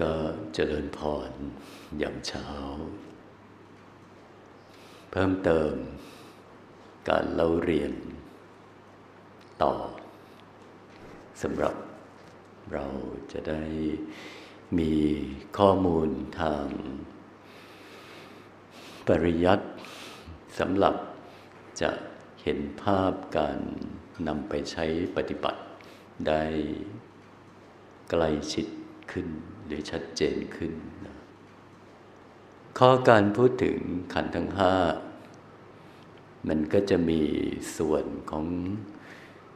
ก็เจริญพรยามเช้า เพิ่มเติมการเล่าเรียน ต่อสำหรับเราจะได้มีข้อมูลทาง ปริยัติสำหรับจะเห็นภาพการนำไปใช้ปฏิบัติได้ใกล้ชิดขึ้น หรือชัดเจนขึ้นนะข้อการพูดถึงขันธ์ทั้งห้ามันก็จะมีส่วนของ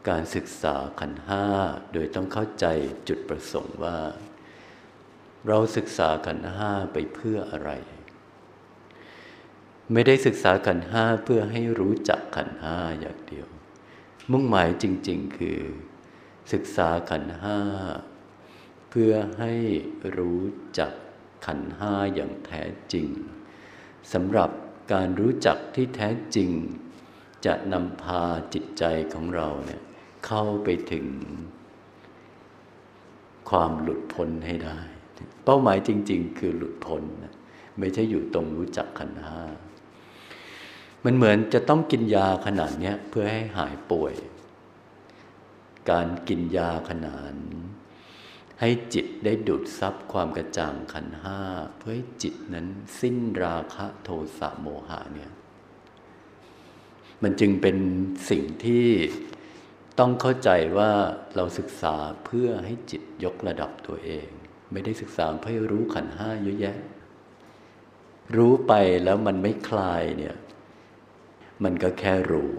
การศึกษาขันธ์ห้า โดยต้องเข้าใจจุดประสงค์ว่า เราศึกษาขันธ์ห้าไปเพื่ออะไร ไม่ได้ศึกษาขันธ์ห้าเพื่อให้รู้จักขันธ์ห้าอย่างเดียว มุ่งหมายจริง ๆ คือ ศึกษาขันธ์ห้า เพื่อให้รู้จักขันห้าอย่างแท้จริงสำหรับการรู้จักที่แท้จริง จะนำพาจิตใจของเราเนี่ยเข้าไปถึง ความหลุดพ้นให้ได้ เป้าหมายจริง ๆ คือหลุดพ้นนะไม่ใช่อยู่ตรงรู้จักขันห้ามันเหมือนจะต้องกินยาขนาดนี้เพื่อให้หายป่วย การกินยาขนาด ให้จิตได้ดูดซับความกระจ่างขันห้า เพื่อให้จิตนั้นสิ้นราคะโทสะโมหะเนี่ยมันจึงเป็นสิ่งที่ต้องเข้าใจว่าเราศึกษาเพื่อให้จิตยกระดับตัวเอง ไม่ได้ศึกษาเพื่อรู้ขันห้าเยอะแยะ รู้ไปแล้วมันไม่คลายเนี่ย มันก็แค่รู้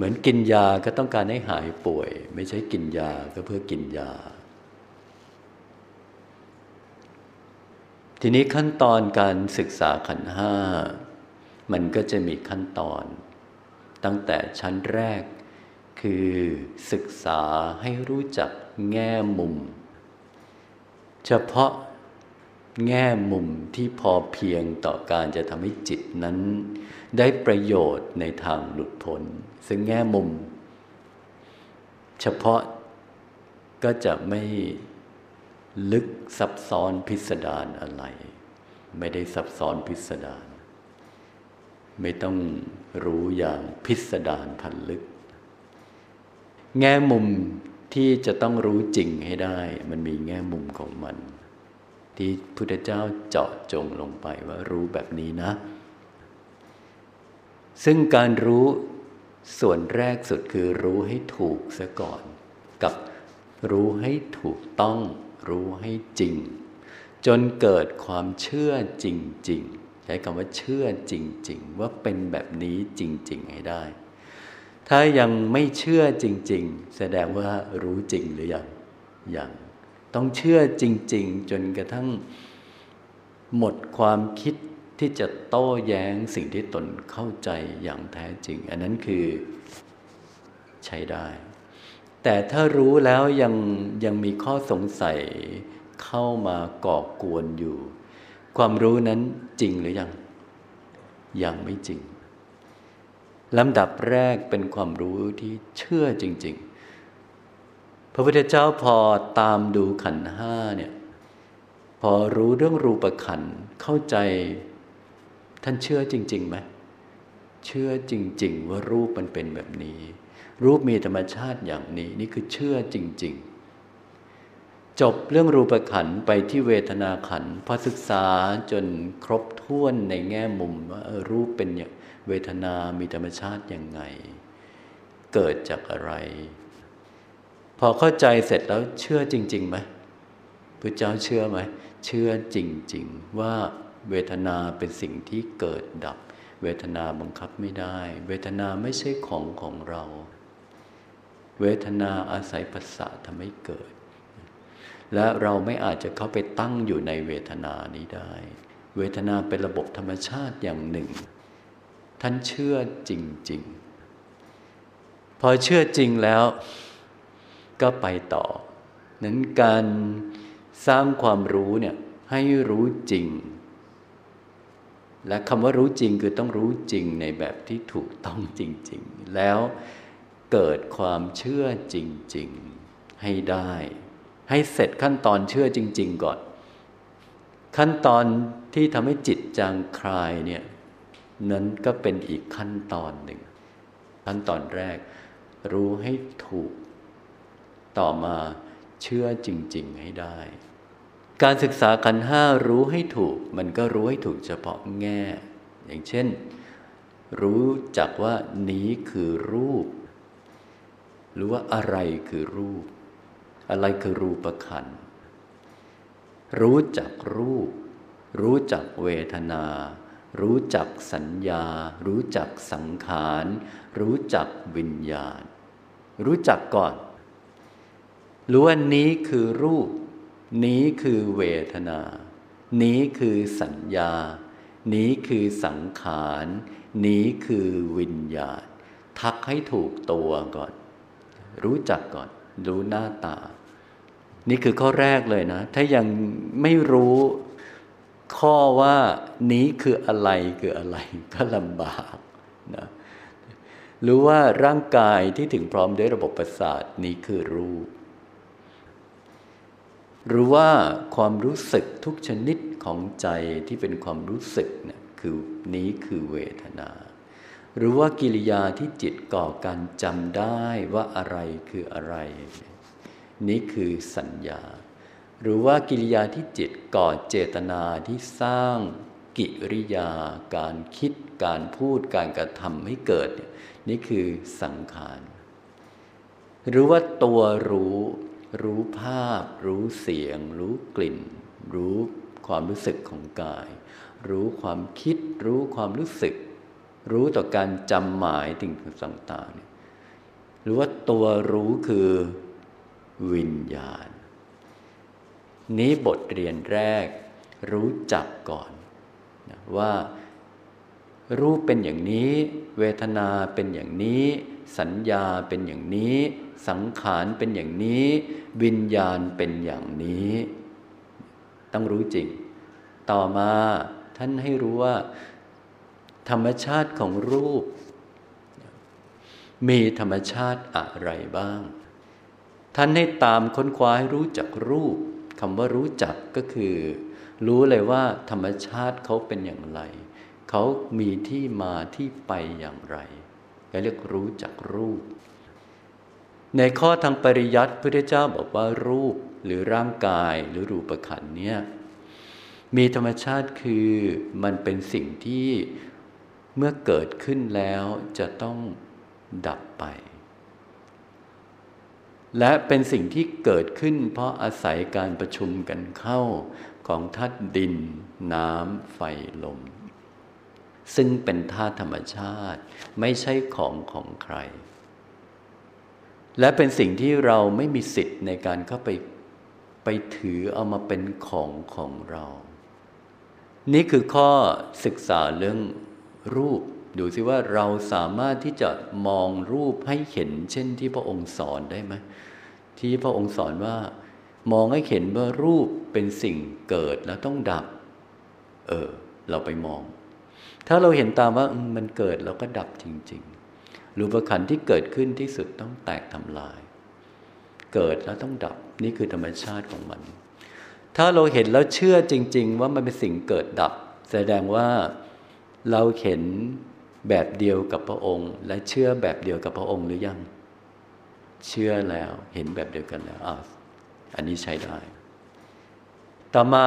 เหมือนกินยาก็ต้องการให้หายป่วย ไม่ใช่กินยาก็เพื่อกินยา ทีนี้ขั้นตอนการศึกษาขันห้า มันก็จะมีขั้นตอน ตั้งแต่ชั้นแรก คือศึกษาให้รู้จักแง่มุม เฉพาะ แง่มุมที่พอเพียงต่อการจะทำให้จิตนั้น ได้ประโยชน์ในทางหลุดพ้น ซึ่งแง่มุม เฉพาะก็จะไม่ลึกซับซ้อนพิสดารอะไร ไม่ได้ซับซ้อนพิสดารไม่ต้องรู้อย่างพิสดารพันลึก แง่มุมที่จะต้องรู้จริงให้ได้ มันมีแง่มุมของมัน ที่พุทธเจ้าเจาะจงลงไปว่ารู้แบบนี้นะ ซึ่งการรู้ส่วนแรกสุดคือรู้ให้ถูกซะก่อน กับรู้ให้ถูกต้อง รู้ให้จริง จนเกิดความเชื่อจริง ๆ ใช้คำว่าเชื่อจริง ๆ ว่าเป็นแบบนี้จริง ๆ ให้ได้ ถ้ายังไม่เชื่อจริง ๆ แสดงว่ารู้จริงหรือยังยัง ต้องเชื่อจริง ๆ จนกระทั่งหมดความคิดที่จะโต้แย้งสิ่งที่ตนเข้าใจอย่างแท้จริง อันนั้นคือใช้ได้ แต่ถ้ารู้แล้วยังยังมีข้อสงสัยเข้ามาก่อกวนอยู่ ความรู้นั้นจริงหรือยัง ยังไม่จริงลำดับแรกเป็นความรู้ที่เชื่อจริง ๆ พระพุทธเจ้าพอตามดูขันห้าเนี่ยพอรู้เรื่องรูปขันเข้าใจ ท่านเชื่อจริงๆไหมเชื่อจริง ๆ ว่ารูปมันเป็นแบบนี้ รูปมีธรรมชาติอย่างนี้ นี่คือเชื่อจริง ๆ จบเรื่องรูปขันไปที่เวทนาขันพอศึกษาจนครบถ้วนในแง่มุมว่ารูปเป็นเวทนามีธรรมชาติอยังไง เกิดจากอะไร พอเข้าใจเสร็จแล้วเชื่อจริงๆไหมพระเจ้าเชื่อไหม เชื่อจริง ๆ ว่าเวทนาเป็นสิ่งที่เกิดดับ เวทนาบังคับไม่ได้ เวทนาไม่ใช่ของของเรา เวทนาอาศัยภาษาทำให้เกิด และเราไม่อาจจะเข้าไปตั้งอยู่ในเวทนานี้ได้ เวทนาเป็นระบบธรรมชาติอย่างหนึ่ง ท่านเชื่อจริง ๆ พอเชื่อจริงแล้ว ก็ไปต่อ นั้นการสร้างความรู้เนี่ยให้รู้จริง และคำว่ารู้จริงคือต้องรู้จริงในแบบที่ถูกต้องจริง ๆ แล้วเกิดความเชื่อจริง ๆ ให้ได้ ให้เสร็จขั้นตอนเชื่อจริง ๆ ก่อน ขั้นตอนที่ทำให้จิตจางคลายเนี่ยนั้นก็เป็นอีกขั้นตอนหนึ่ง ขั้นตอนแรก รู้ให้ถูก ต่อมาเชื่อจริง ๆ ให้ได้ การศึกษาขันห้ารู้ให้ถูก มันก็รู้ให้ถูกเฉพาะแง่ อย่างเช่น รู้จักว่านี้คือรูป หรือว่าอะไรคือรูป อะไรคือรูปขันรู้จักรูป รู้จักเวทนา รู้จักสัญญา รู้จักสังขาร รู้จักวิญญาณ รู้จักก่อน รู้ว่านี้คือรูป นี้คือเวทนา นี้คือสัญญา นี้คือสังขาร นี้คือวิญญาณ ทักให้ถูกตัวก่อน รู้จักก่อน รู้หน้าตา นี่คือข้อแรกเลยนะ ถ้ายังไม่รู้ข้อว่านี้คืออะไรคืออะไรก็ลำบากนะรู้ว่าร่างกายที่ถึงพร้อมด้วยระบบประสาทนี้คือรูป หรู้ว่าความรู้สึกทุกชนิดของใจที่เป็นความรู้สึกเนี่ยคือนี้คือเวทนา หรือว่ากิริยาที่จิตก่อการจำได้ว่าอะไรคืออะไร นี่คือสัญญา หรือว่ากิริยาที่จิตก่อเจตนาที่สร้างกิริยา การคิด การพูด การกระทำให้เกิด นี่คือสังขาร หรือว่าตัวรู้ รู้ภาพ รู้เสียง รู้กลิ่น รู้ความรู้สึกของกาย รู้ความคิด รู้ความรู้สึก รู้ต่อการจำหมายสิ่งต่างๆหรือว่าตัวรู้คือวิญญาณ นี้บทเรียนแรก รู้จักก่อนว่ารูปเป็นอย่างนี้ เวทนาเป็นอย่างนี้ สัญญาเป็นอย่างนี้ สังขารเป็นอย่างนี้ วิญญาณเป็นอย่างนี้ ต้องรู้จริง ต่อมาท่านให้รู้ว่า ธรรมชาติของรูป มีธรรมชาติอะไรบ้าง ท่านให้ตามค้นคว้าให้รู้จักรูปคำว่ารู้จักก็คือ รู้เลยว่า ธรรมชาติเขาเป็นอย่างไร เขามีที่มาที่ไปอย่างไรก็เรียกรู้จักรูป ในข้อทางปริยัติพระเจ้าบอกว่ารูปหรือร่างกายหรือรูปขันเนี่ยมีธรรมชาติคือมันเป็นสิ่งที่เมื่อเกิดขึ้นแล้วจะต้องดับไป และเป็นสิ่งที่เกิดขึ้นเพราะอาศัยการประชุมกันเข้าของธาตุดิน น้ำไฟลม ซึ่งเป็นธาตุธรรมชาติไม่ใช่ของของใคร และเป็นสิ่งที่เราไม่มีสิทธิ์ในการเข้าไปไปถือเอามาเป็นของของเรา นี่คือข้อศึกษาเรื่องรูป ดูสิว่าเราสามารถที่จะมองรูปให้เห็น เช่นที่พระองค์สอนได้ไหมที่พระองค์สอนว่ามองให้เห็นว่ารูปเป็นสิ่งเกิดแล้วต้องดับ เออ เราไปมอง ถ้าเราเห็นตามว่ามันเกิดแล้วก็ดับจริง รูปขันที่เกิดขึ้นที่สุดต้องแตกทำลาย เกิดแล้วต้องดับนี่คือธรรมชาติของมัน ถ้าเราเห็นแล้วเชื่อจริง ๆ ว่ามันเป็นสิ่งเกิดดับ แสดงว่าเราเห็นแบบเดียวกับพระองค์ และเชื่อแบบเดียวกับพระองค์หรือยัง เชื่อแล้วเห็นแบบเดียวกันแล้วอันนี้ใช้ได้ ต่อมา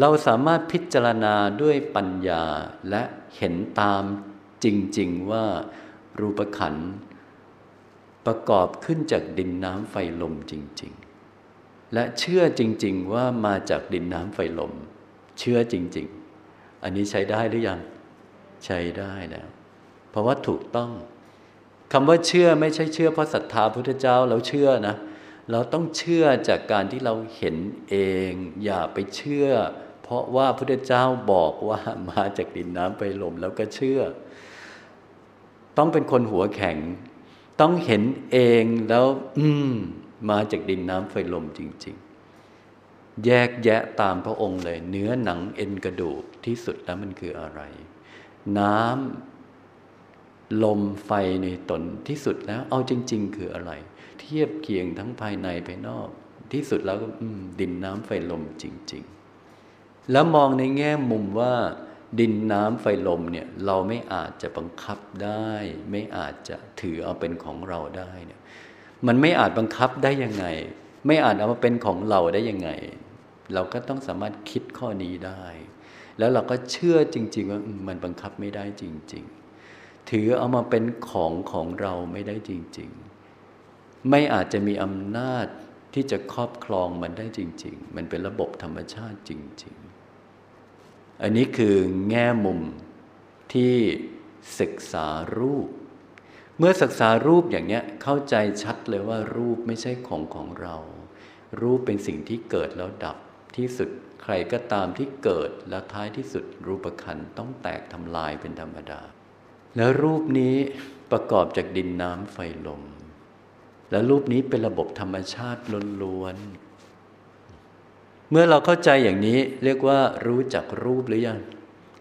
เราสามารถพิจารณาด้วยปัญญาและเห็นตามจริง ๆ ว่า รูปขัน ประกอบขึ้นจากดินน้ำไฟลมจริง ๆ และเชื่อจริง ๆ ว่ามาจากดินน้ำไฟลม เชื่อจริง ๆ อันนี้ใช้ได้หรือยัง ใช้ได้แล้ว เพราะว่าถูกต้องคำว่าเชื่อไม่ใช่เชื่อเพราะศรัทธาพุทธเจ้าเราเชื่อนะ เราต้องเชื่อจากการที่เราเห็นเอง อย่าไปเชื่อ เพราะว่าพระเจ้าบอกว่ามาจากดินน้ำไปลมแล้วก็เชื่อ ต้องเป็นคนหัวแข็ง ต้องเห็นเองแล้ว อืม มาจากดินน้ำไฟลมจริง ๆ แยกแยะตามพระองค์เลย เนื้อหนังเอ็นกระดูกที่สุดแล้วมันคืออะไร น้ำลมไฟในตนที่สุดแล้ว เอาจริง ๆ คืออะไร เทียบเคียงทั้งภายในภายนอก ที่สุดแล้วก็ดินน้ำไฟลมจริง ๆ แล้วมองในแง่มุมว่า ดินน้ำไฟลมเนี่ยเราไม่อาจจะบังคับได้ ไม่อาจจะถือเอาเป็นของเราได้เนี่ยมันไม่อาจบังคับได้ยังไง ไม่อาจเอามาเป็นของเราได้ยังไง เราก็ต้องสามารถคิดข้อนี้ได้ แล้วเราก็เชื่อจริง ๆ ว่ามันบังคับไม่ได้จริง ๆ ถือเอามาเป็นของของเราไม่ได้จริง ๆ ไม่อาจจะมีอำนาจที่จะครอบครองมันได้จริง ๆ มันเป็นระบบธรรมชาติจริง ๆ อันนี้คือแง่มุมที่ศึกษารูป เมื่อศึกษารูปอย่างเนี้ยเข้าใจชัดเลยว่ารูปไม่ใช่ของของเรา รูปเป็นสิ่งที่เกิดแล้วดับที่สุดใครก็ตามที่เกิดแล้วท้ายที่สุดรูปขันต้องแตกทำลายเป็นธรรมดา แล้วรูปนี้ประกอบจากดินน้ำไฟลม แล้วรูปนี้เป็นระบบธรรมชาติล้วนๆ เมื่อเราเข้าใจอย่างนี้เรียกว่า รู้จักรูปหรือยัง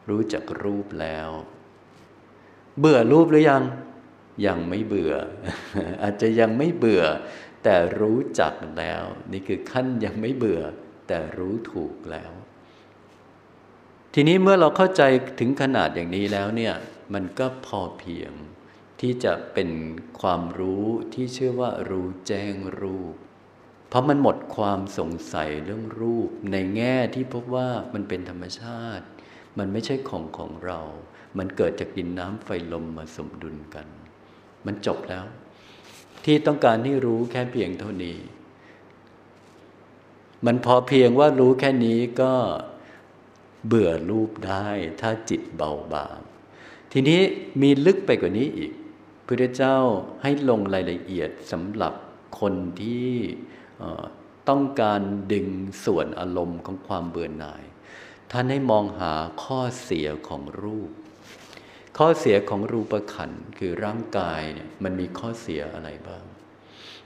รู้จักรูปแล้ว เบื่อรูปหรือยัง ยังไม่เบื่อ อาจจะยังไม่เบื่อ แต่รู้จักแล้ว นี่คือขั้นยังไม่เบื่อ แต่รู้ถูกแล้ว ทีนี้เมื่อเราเข้าใจถึงขนาดอย่างนี้แล้วเนี่ยมันก็พอเพียงที่จะเป็นความรู้ที่เชื่อว่ารู้แจ้งรูป เพราะมันหมดความสงสัยเรื่องรูป ในแง่ที่พบว่ามันเป็นธรรมชาติ มันไม่ใช่ของของเรา มันเกิดจากดินน้ำไฟลมมาสมดุลกัน มันจบแล้ว ที่ต้องการให้รู้แค่เพียงเท่านี้ มันพอเพียงว่ารู้แค่นี้ก็เบื่อรูปได้ถ้าจิตเบาบาง ทีนี้มีลึกไปกว่านี้อีกพระเจ้าให้ลงรายละเอียดสำหรับคนที่ ต้องการดึงส่วนอารมณ์ของความเบื่อหน่าย ท่านให้มองหาข้อเสียของรูป ข้อเสียของรูปขันคือร่างกายเนี่ยมันมีข้อเสียอะไรบ้าง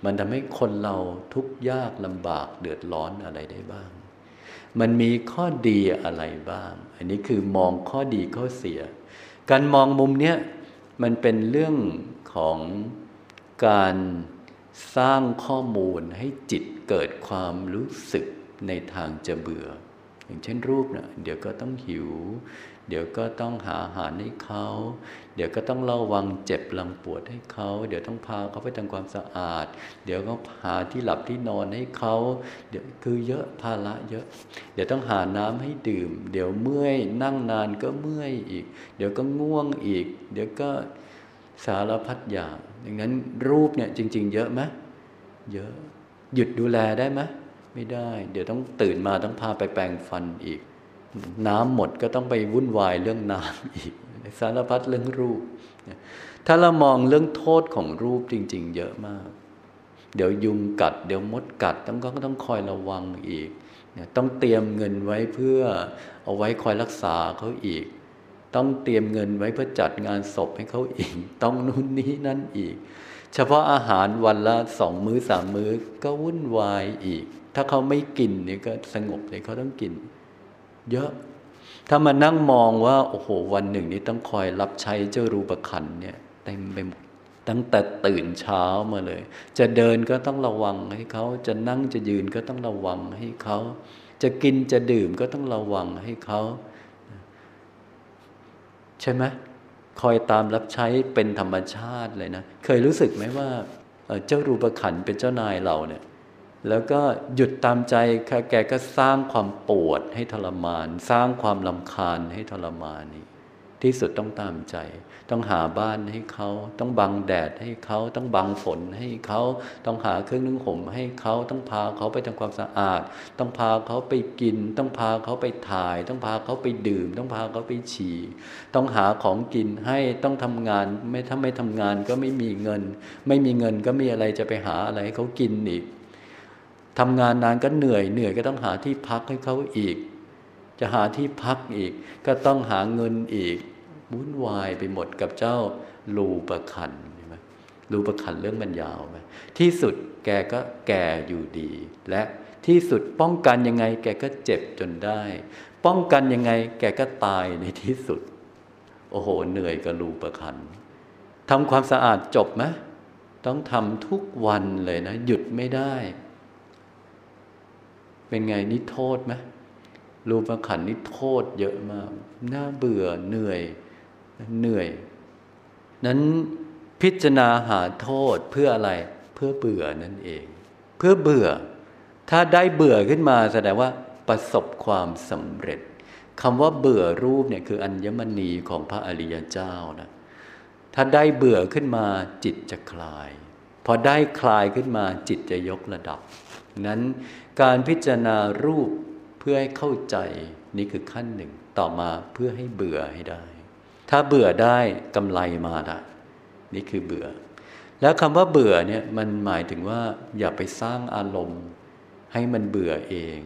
มันทำให้คนเราทุกข์ยากลำบากเดือดร้อนอะไรได้บ้าง มันมีข้อดีอะไรบ้าง อันนี้คือมองข้อดีข้อเสีย การมองมุมเนี้ยมันเป็นเรื่องของการ สร้างข้อมูลให้จิตเกิดความรู้สึกในทางจะเบื่อ อย่างเช่นรูปเนะ่ยเดี๋ยวก็ต้องหิว เดี๋ยวก็ต้องหาอาหารให้เขา เดี๋ยวก็ต้องระวังเจ็บลังปวดให้เขา เดี๋ยวต้องพาเขาไปทำความสะอาด เดี๋ยวก็หาที่หลับที่นอนให้เขา เดี๋ยวคือเยอะภาระเยอะ เดี๋ยวต้องหาน้ำให้ดื่ม เดี๋ยวเมื่อยนั่งนานก็เมื่อยอีก เดี๋ยวก็ง่วงอีก เดี๋ยวก็ สารพัดอย่างดังนั้นรูปเนี่ยจริง ๆ เยอะไหมเยอะ หยุดดูแลได้ไหมไม่ได้ เดี๋ยวต้องตื่นมาต้องพาไปแปรงฟันอีก น้ำหมดก็ต้องไปวุ่นวายเรื่องน้ำอีก สารพัดเรื่องรูป ถ้าเรามองเรื่องโทษของรูปจริง ๆ เยอะมาก เดี๋ยวยุงกัด เดี๋ยวมดกัดต้องก็ต้องคอยระวังอีก ต้องเตรียมเงินไว้เพื่อเอาไว้คอยรักษาเขาอีก ต้องเตรียมเงินไว้เพื่อจัดงานศพให้เขาอีก ต้องนู่นนี้นั่นอีก เฉพาะอาหารวันละสองมื้อสามมื้อก็วุ่นวายอีก ถ้าเขาไม่กินเนี่ยก็สงบเลยเขาต้องกิน เยอะ ถ้ามานั่งมองว่าโอ้โหวันหนึ่งนี้ต้องคอยรับใช้เจ้ารูปขันเนี่ยเต็มไปหมดตั้งแต่ตื่นเช้ามาเลย จะเดินก็ต้องระวังให้เขา จะนั่งจะยืนก็ต้องระวังให้เขา จะกินจะดื่มก็ต้องระวังให้เขา ใช่ไหมคอยตามรับใช้เป็นธรรมชาติเลยนะ เคยรู้สึกไหมว่าเจ้ารูปขันเป็นเจ้านายเราเนี่ย แล้วก็หยุดตามใจแกก็สร้างความปวดให้ทรมาน สร้างความลำคาญให้ทรมานนี่ที่สุดต้องตามใจ ต้องหาบ้านให้เขา ต้องบังแดดให้เขา ต้องบังฝนให้เขา ต้องหาเครื่องนึ่งห่มให้เขา ต้องพาเขาไปทำความสะอาด ต้องพาเขาไปกิน ต้องพาเขาไปถ่าย ต้องพาเขาไปดื่ม ต้องพาเขาไปฉี่ ต้องหาของกินให้ ต้องทำงาน ไม่ถ้าไม่ทำงานก็ไม่มีเงิน ไม่มีเงินก็มีอะไรจะไปหาอะไรให้เขากินอีกทำงานนานก็เหนื่อยเหนื่อยก็ต้องหาที่พักให้เขาอีก จะหาที่พักอีก ก็ต้องหาเงินอีก วุ่นวายไปหมดกับเจ้าลูประคันใช่ไหมลูประคันเรื่องมันยาวไหมที่สุดแกก็แก่อยู่ดี และที่สุดป้องกันยังไง แกก็เจ็บจนได้ ป้องกันยังไง แกก็ตายในที่สุด โอ้โห เหนื่อยกับลูประคันทำความสะอาดจบไหมต้องทำทุกวันเลยนะ หยุดไม่ได้ เป็นไงนี่โทษไหมรูปขันนี่โทษเยอะมาก น่าเบื่อเหนื่อย เหนื่อย นั้นพิจารณาหาโทษเพื่ออะไรเพื่อเบื่อนั่นเอง เพื่อเบื่อ ถ้าได้เบื่อขึ้นมาแสดงว่าประสบความสำเร็จคำว่าเบื่อรูปเนี่ยคืออัญมณีของพระอริยเจ้านะถ้าได้เบื่อขึ้นมาจิตจะคลาย พอได้คลายขึ้นมาจิตจะยกระดับ นั้นการพิจารณารูปเพื่อให้เข้าใจนี่คือขั้นหนึ่งต่อมาเพื่อให้เบื่อให้ได้ ถ้าเบื่อได้กำไรมาละนี่คือเบื่อ แล้วคำว่าเบื่อเนี่ยมันหมายถึงว่า อย่าไปสร้างอารมณ์ ให้มันเบื่อเอง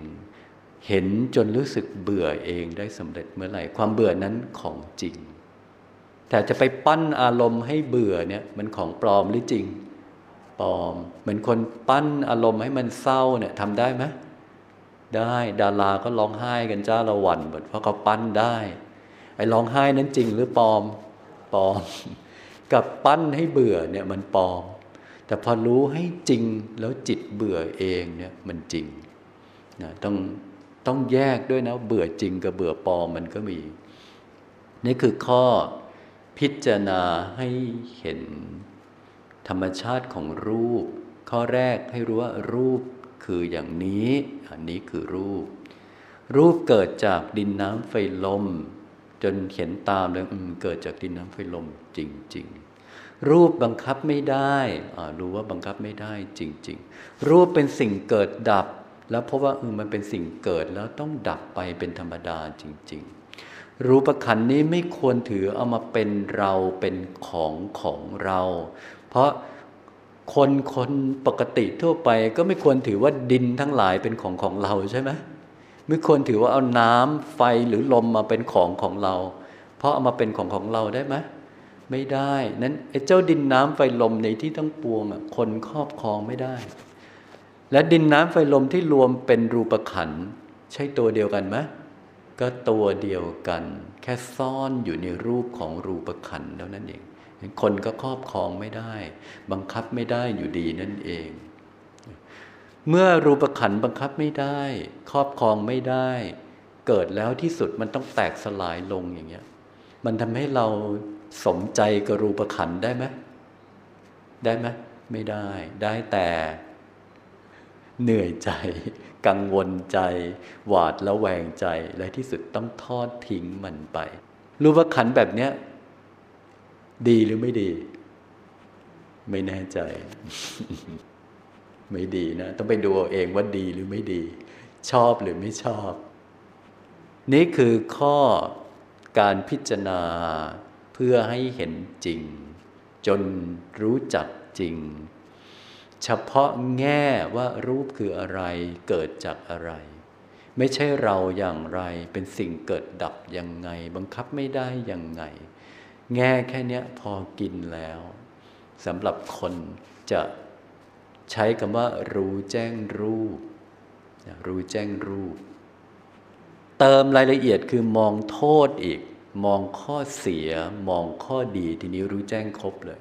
เห็นจนรู้สึกเบื่อเองได้สำเร็จเมื่อไหร่ ความเบื่อนั้นของจริง แต่จะไปปั้นอารมณ์ให้เบื่อเนี่ยมันของปลอมหรือจริงปลอม เหมือนคนปั้นอารมณ์ให้มันเศร้าเนี่ยทำได้ไหมได้ดาราก็ร้องไห้กันจ้าละวันหมดเพราะเขาปั้นได้ อ้ร้องไห้นั้นจริงหรือปลอมปลอม กับปั้นให้เบื่อเนี่ยมันปลอม แต่พอรู้ให้จริงแล้วจิตเบื่อเองเนี่ยมันจริงนะต้องต้องแยกด้วยนะเบื่อจริงกับเบื่อปลอมมันก็มี นี่คือข้อพิจารณาให้เห็นธรรมชาติของรูป ข้อแรกให้รู้ว่ารูปคืออย่างนี้ อันนี้คือรูป รูปเกิดจากดินน้ำไฟลม จนเห็นตามแล้วเกิดจากดินน้ำไฟลมจริง ๆ รูปบังคับไม่ได้รู้ว่าบังคับไม่ได้จริง ๆ รูปเป็นสิ่งเกิดดับ แล้วเพราะว่ามันเป็นสิ่งเกิดแล้วต้องดับไปเป็นธรรมดาจริง ๆ รูปขันนี้ไม่ควรถือเอามาเป็นเราเป็นของของเรา เพราะคนคนปกติทั่วไปก็ไม่ควรถือว่าดินทั้งหลายเป็นของของเราใช่ไหม ไม่ควรถือว่าเอาน้ำไฟหรือลมมาเป็นของของเรา เพราะเอามาเป็นของของเราได้ไหมไม่ได้นั้นไอ้เจ้าดินน้ำไฟลมในที่ทั้งปวงอะคนครอบครองไม่ได้ และดินน้ำไฟลมที่รวมเป็นรูปขันใช่ตัวเดียวกันไหมก็ตัวเดียวกัน แค่ซ่อนอยู่ในรูปของรูปขันเท่านั้นเอง คนก็ครอบครองไม่ได้ บังคับไม่ได้อยู่ดีนั่นเอง เมื่อรูปขันบังคับไม่ได้ ครอบครองไม่ได้ เกิดแล้วที่สุดมันต้องแตกสลายลงอย่างเงี้ย มันทำให้เราสมใจกับรูปขันได้ไหมได้ไหมไม่ได้ ได้แต่เหนื่อยใจ กังวลใจ หวาดแล้วแวงใจ และที่สุดต้องทอดทิ้งมันไป รูปขันแบบเนี้ย ดีหรือไม่ดี ไม่แน่ใจ ไม่ดีนะ ต้องไปดูเอาเองว่าดีหรือไม่ดี ชอบหรือไม่ชอบ นี่คือข้อการพิจารณาเพื่อให้เห็นจริง จนรู้จักจริง เฉพาะแง่ว่ารูปคืออะไรเกิดจากอะไร ไม่ใช่เราอย่างไรเป็นสิ่งเกิดดับยังไง บังคับไม่ได้ยังไง แง่แค่นี้พอกินแล้วสำหรับคนจะ ใช้คำว่า รู้แจ้งรูป รู้แจ้งรูป เติมรายละเอียดคือมองโทษอีก มองข้อเสีย มองข้อดีทีนี้รู้แจ้งครบเลย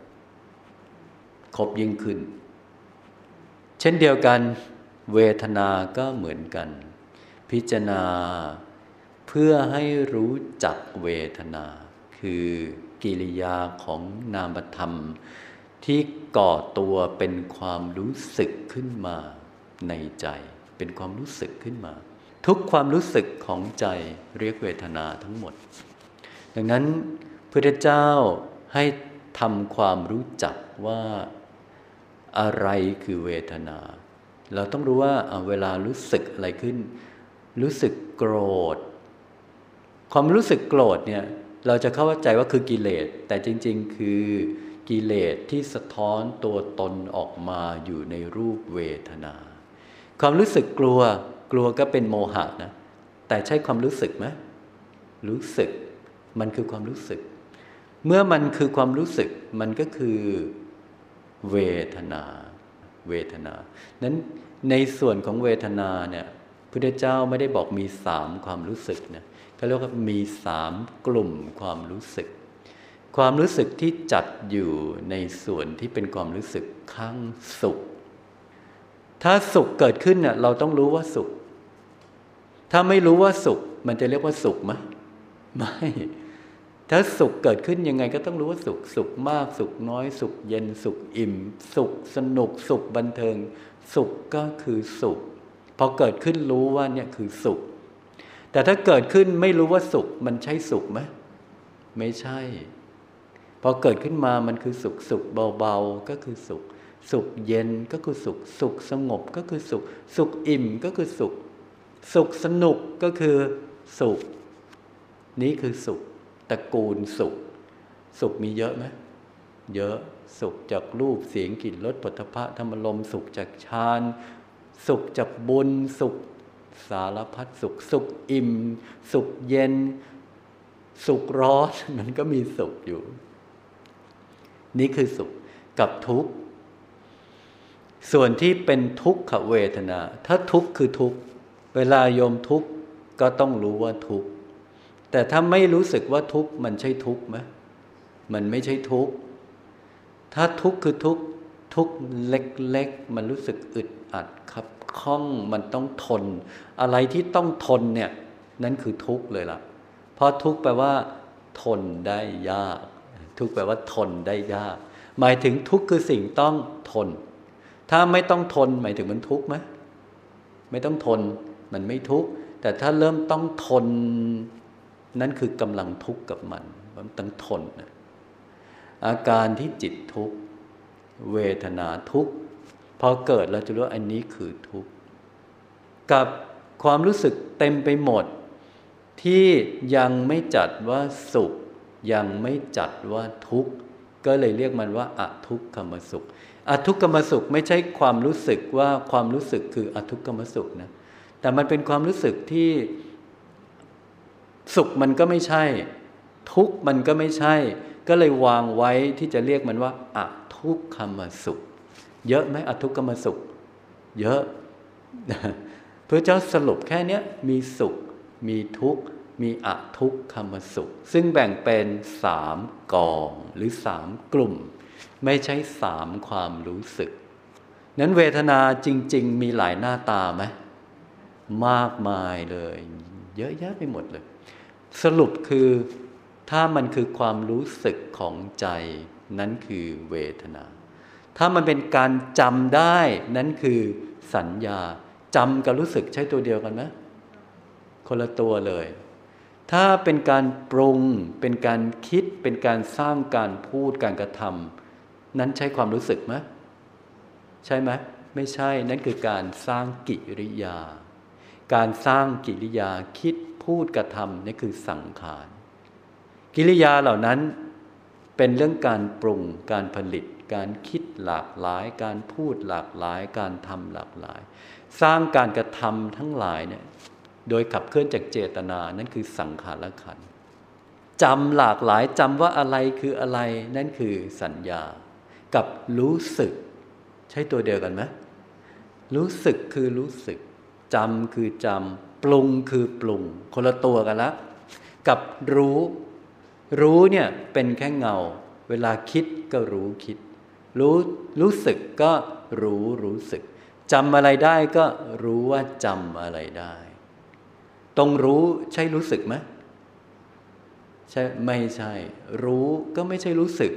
ครบยิ่งขึ้น เช่นเดียวกัน เวทนาก็เหมือนกัน พิจารณา เพื่อให้รู้จักเวทนา คือกิริยาของนามธรรม ที่ก่อตัวเป็นความรู้สึกขึ้นมาในใจ เป็นความรู้สึกขึ้นมา ทุกความรู้สึกของใจเรียกเวทนาทั้งหมด ดังนั้นพระเจ้าให้ทำความรู้จักว่าอะไรคือเวทนา เราต้องรู้ว่าเวลารู้สึกอะไรขึ้น รู้สึกโกรธ ความรู้สึกโกรธเนี่ยเราจะเข้าใจว่าคือกิเลสแต่จริง ๆ คือ กิเลสที่สะท้อนตัวตนออกมาอยู่ในรูปเวทนา ความรู้สึกกลัวกลัวก็เป็นโมหะนะ แต่ใช่ความรู้สึกไหมรู้สึก มันคือความรู้สึก เมื่อมันคือความรู้สึก มันก็คือเวทนา เวทนา นั้นในส่วนของเวทนาเนี่ยพระเจ้าไม่ได้บอกมีสามความรู้สึกนะเขาเรียกว่ามีสามกลุ่มความรู้สึก ความรู้สึกที่จัดอยู่ในส่วนที่เป็นความรู้สึกข้างสุข ถ้าสุขเกิดขึ้นเนี่ยเราต้องรู้ว่าสุข ถ้าไม่รู้ว่าสุข มันจะเรียกว่าสุขไหมไม่ ถ้าสุขเกิดขึ้นยังไงก็ต้องรู้ว่าสุข สุขมาก สุขน้อย สุขเย็น สุขอิ่ม สุขสนุก สุขบันเทิง สุขก็คือสุข พอเกิดขึ้นรู้ว่าเนี่ยคือสุข แต่ถ้าเกิดขึ้นไม่รู้ว่าสุข มันใช่สุขไหมไม่ใช่ พอเกิดขึ้นมามันคือสุขสุขเบาๆก็คือสุข สุขเย็นก็คือสุข สุขสงบก็คือสุข สุขอิ่มก็คือสุข สุขสนุกก็คือสุข นี้คือสุขตระกูลสุข สุขมีเยอะไหมเยอะสุขจากรูปเสียงกลิ่นรสปัทภะธรรมลมสุขจากฌานสุขจากบุญสุขสารพัดสุข สุขอิ่ม สุขเย็น สุขร้อนมันก็มีสุขอยู่ นี่คือสุขกับทุกข์ ส่วนที่เป็นทุกขเวทนา ถ้าทุกข์คือทุกข์ เวลาโยมทุกข์ก็ต้องรู้ว่าทุกข์ แต่ถ้าไม่รู้สึกว่าทุกข์มันใช่ทุกข์ไหมมันไม่ใช่ทุกข์ ถ้าทุกข์คือทุกข์ทุกข์เล็กๆ มันรู้สึกอึดอัดครับข้องมันต้องทน อะไรที่ต้องทนเนี่ย นั่นคือทุกข์เลยล่ะ เพราะทุกข์แปลว่า ทนได้ยาก ทุกข์แปลว่าทนได้ยาก หมายถึงทุกข์คือสิ่งต้องทน ถ้าไม่ต้องทนหมายถึงมันทุกข์ไหมไม่ต้องทนมันไม่ทุกข์แต่ถ้าเริ่มต้องทน นั่นคือกำลังทุกข์กับมันมันต้องทนนะอาการที่จิตทุกข์เวทนาทุกข์พอเกิดเราจะรู้ว่าอันนี้คือทุกข์กับความรู้สึกเต็มไปหมด ที่ยังไม่จัดว่าสุข ยังไม่จัดว่าทุกข์ ก็เลยเรียกมันว่าอทุกขมสุข อทุกขมสุขไม่ใช่ความรู้สึกว่าความรู้สึกคืออทุกขมสุขนะแต่มันเป็นความรู้สึกที่สุขมันก็ไม่ใช่ ทุกข์มันก็ไม่ใช่ ก็เลยวางไว้ที่จะเรียกมันว่าอะทุกขมสุข เยอะไหมอะทุกขมสุข เยอะพระเจ้าสรุปแค่นี้มีสุข มีทุกข์ มีอะทุกขมสุข ซึ่งแบ่งเป็นสามกองหรือสามกลุ่ม ไม่ใช่สามความรู้สึก นั้นเวทนาจริง ๆ มีหลายหน้าตาไหมมากมายเลย เยอะแยะไปหมดเลย สรุปคือถ้ามันคือความรู้สึกของใจ นั้นคือเวทนา ถ้ามันเป็นการจำได้ นั้นคือสัญญาจำกับรู้สึกใช้ตัวเดียวกันไหมคนละตัวเลย ถ้าเป็นการปรุง เป็นการคิด เป็นการสร้างการพูดการกระทำนั้นใช้ความรู้สึกไหมใช่ไหมไม่ใช่นั่นคือการสร้างกิริยา การสร้างกิริยาคิดพูดกระทำนี่คือสังขาร กิริยาเหล่านั้นเป็นเรื่องการปรุงการผลิต การคิดหลากหลาย การพูดหลากหลาย การทำหลากหลาย สร้างการกระทำทั้งหลายเนี่ย โดยขับเคลื่อนจากเจตนา นั่นคือสังขารขันจำหลากหลายจำว่าอะไรคืออะไร นั่นคือสัญญา กับรู้สึก ใช่ตัวเดียวกันไหมรู้สึกคือรู้สึกจำคือจำปรุงคือปรุง คนละตัวกันละกับรู้ รู้เนี่ยเป็นแค่เงา เวลาคิดก็รู้คิด รู้รู้สึกก็รู้รู้สึกจำอะไรได้ก็รู้ว่าจำอะไรได้ ตรงรู้ใช่รู้สึกไหมใช่ไม่ใช่ รู้ก็ไม่ใช่รู้สึก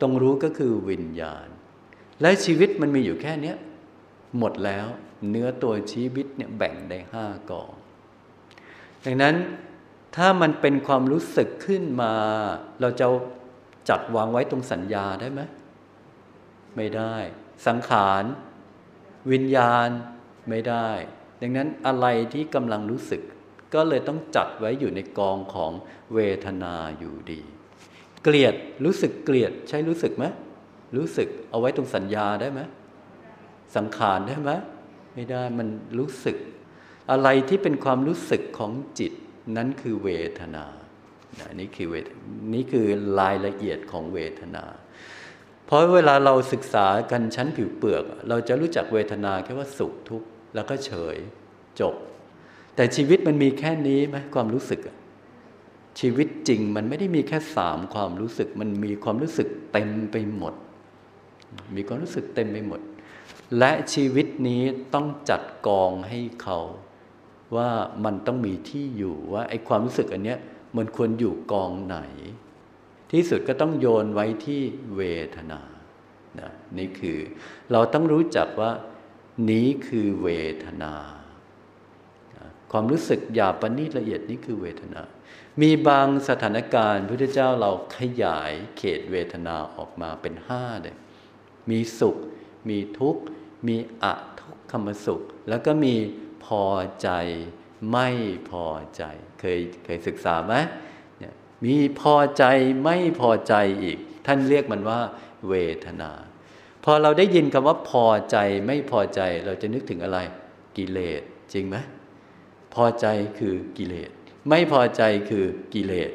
ตรงรู้ก็คือวิญญาณ และชีวิตมันมีอยู่แค่นี้หมดแล้วเนื้อตัวชีวิตเนี่ยแบ่งได้ห้ากอง ดังนั้นถ้ามันเป็นความรู้สึกขึ้นมา เราจะจัดวางไว้ตรงสัญญาได้ไหมไม่ได้ สังขาร วิญญาณไม่ได้ ดังนั้นอะไรที่กำลังรู้สึก ก็เลยต้องจัดไว้อยู่ในกองของเวทนาอยู่ดี เกลียดรู้สึกเกลียดใช่รู้สึกไหมรู้สึกเอาไว้ตรงสัญญาได้ไหมสังขารได้ไหมไม่ได้มันรู้สึก อะไรที่เป็นความรู้สึกของจิตนั้นคือเวทนานี่คือเวทนี่คือรายละเอียดของเวทนา เพราะเวลาเราศึกษากันชั้นผิวเปลือก เราจะรู้จักเวทนาแค่ว่าสุขทุกข์ แล้วก็เฉยจบ แต่ชีวิตมันมีแค่นี้ไหมความรู้สึก ชีวิตจริงมันไม่ได้มีแค่สามความรู้สึก มันมีความรู้สึกเต็มไปหมด มีความรู้สึกเต็มไปหมด และชีวิตนี้ต้องจัดกองให้เขาว่ามันต้องมีที่อยู่ว่าไอ้ความรู้สึกอันเนี้ยมันควรอยู่กองไหน ที่สุดก็ต้องโยนไว้ที่เวทนานะนี่คือ เราต้องรู้จักว่า นี้คือเวทนา ความรู้สึกหยาบประณีตละเอียดนี่คือเวทนา มีบางสถานการณ์พระพุทธเจ้าเราขยายเขตเวทนาออกมาเป็นห้าเลยมีสุข มีทุกข์ มีอทุกขมสุข แล้วก็มีพอใจไม่พอใจ เคยเคยศึกษาไหมมีพอใจไม่พอใจอีก ท่านเรียกมันว่า เวทนา อเราได้ยินคำว่าพอใจไม่พอใจเราจะนึกถึงอะไร กิเลสจริงไหมพอใจคือกิเลส ไม่พอใจคือกิเลส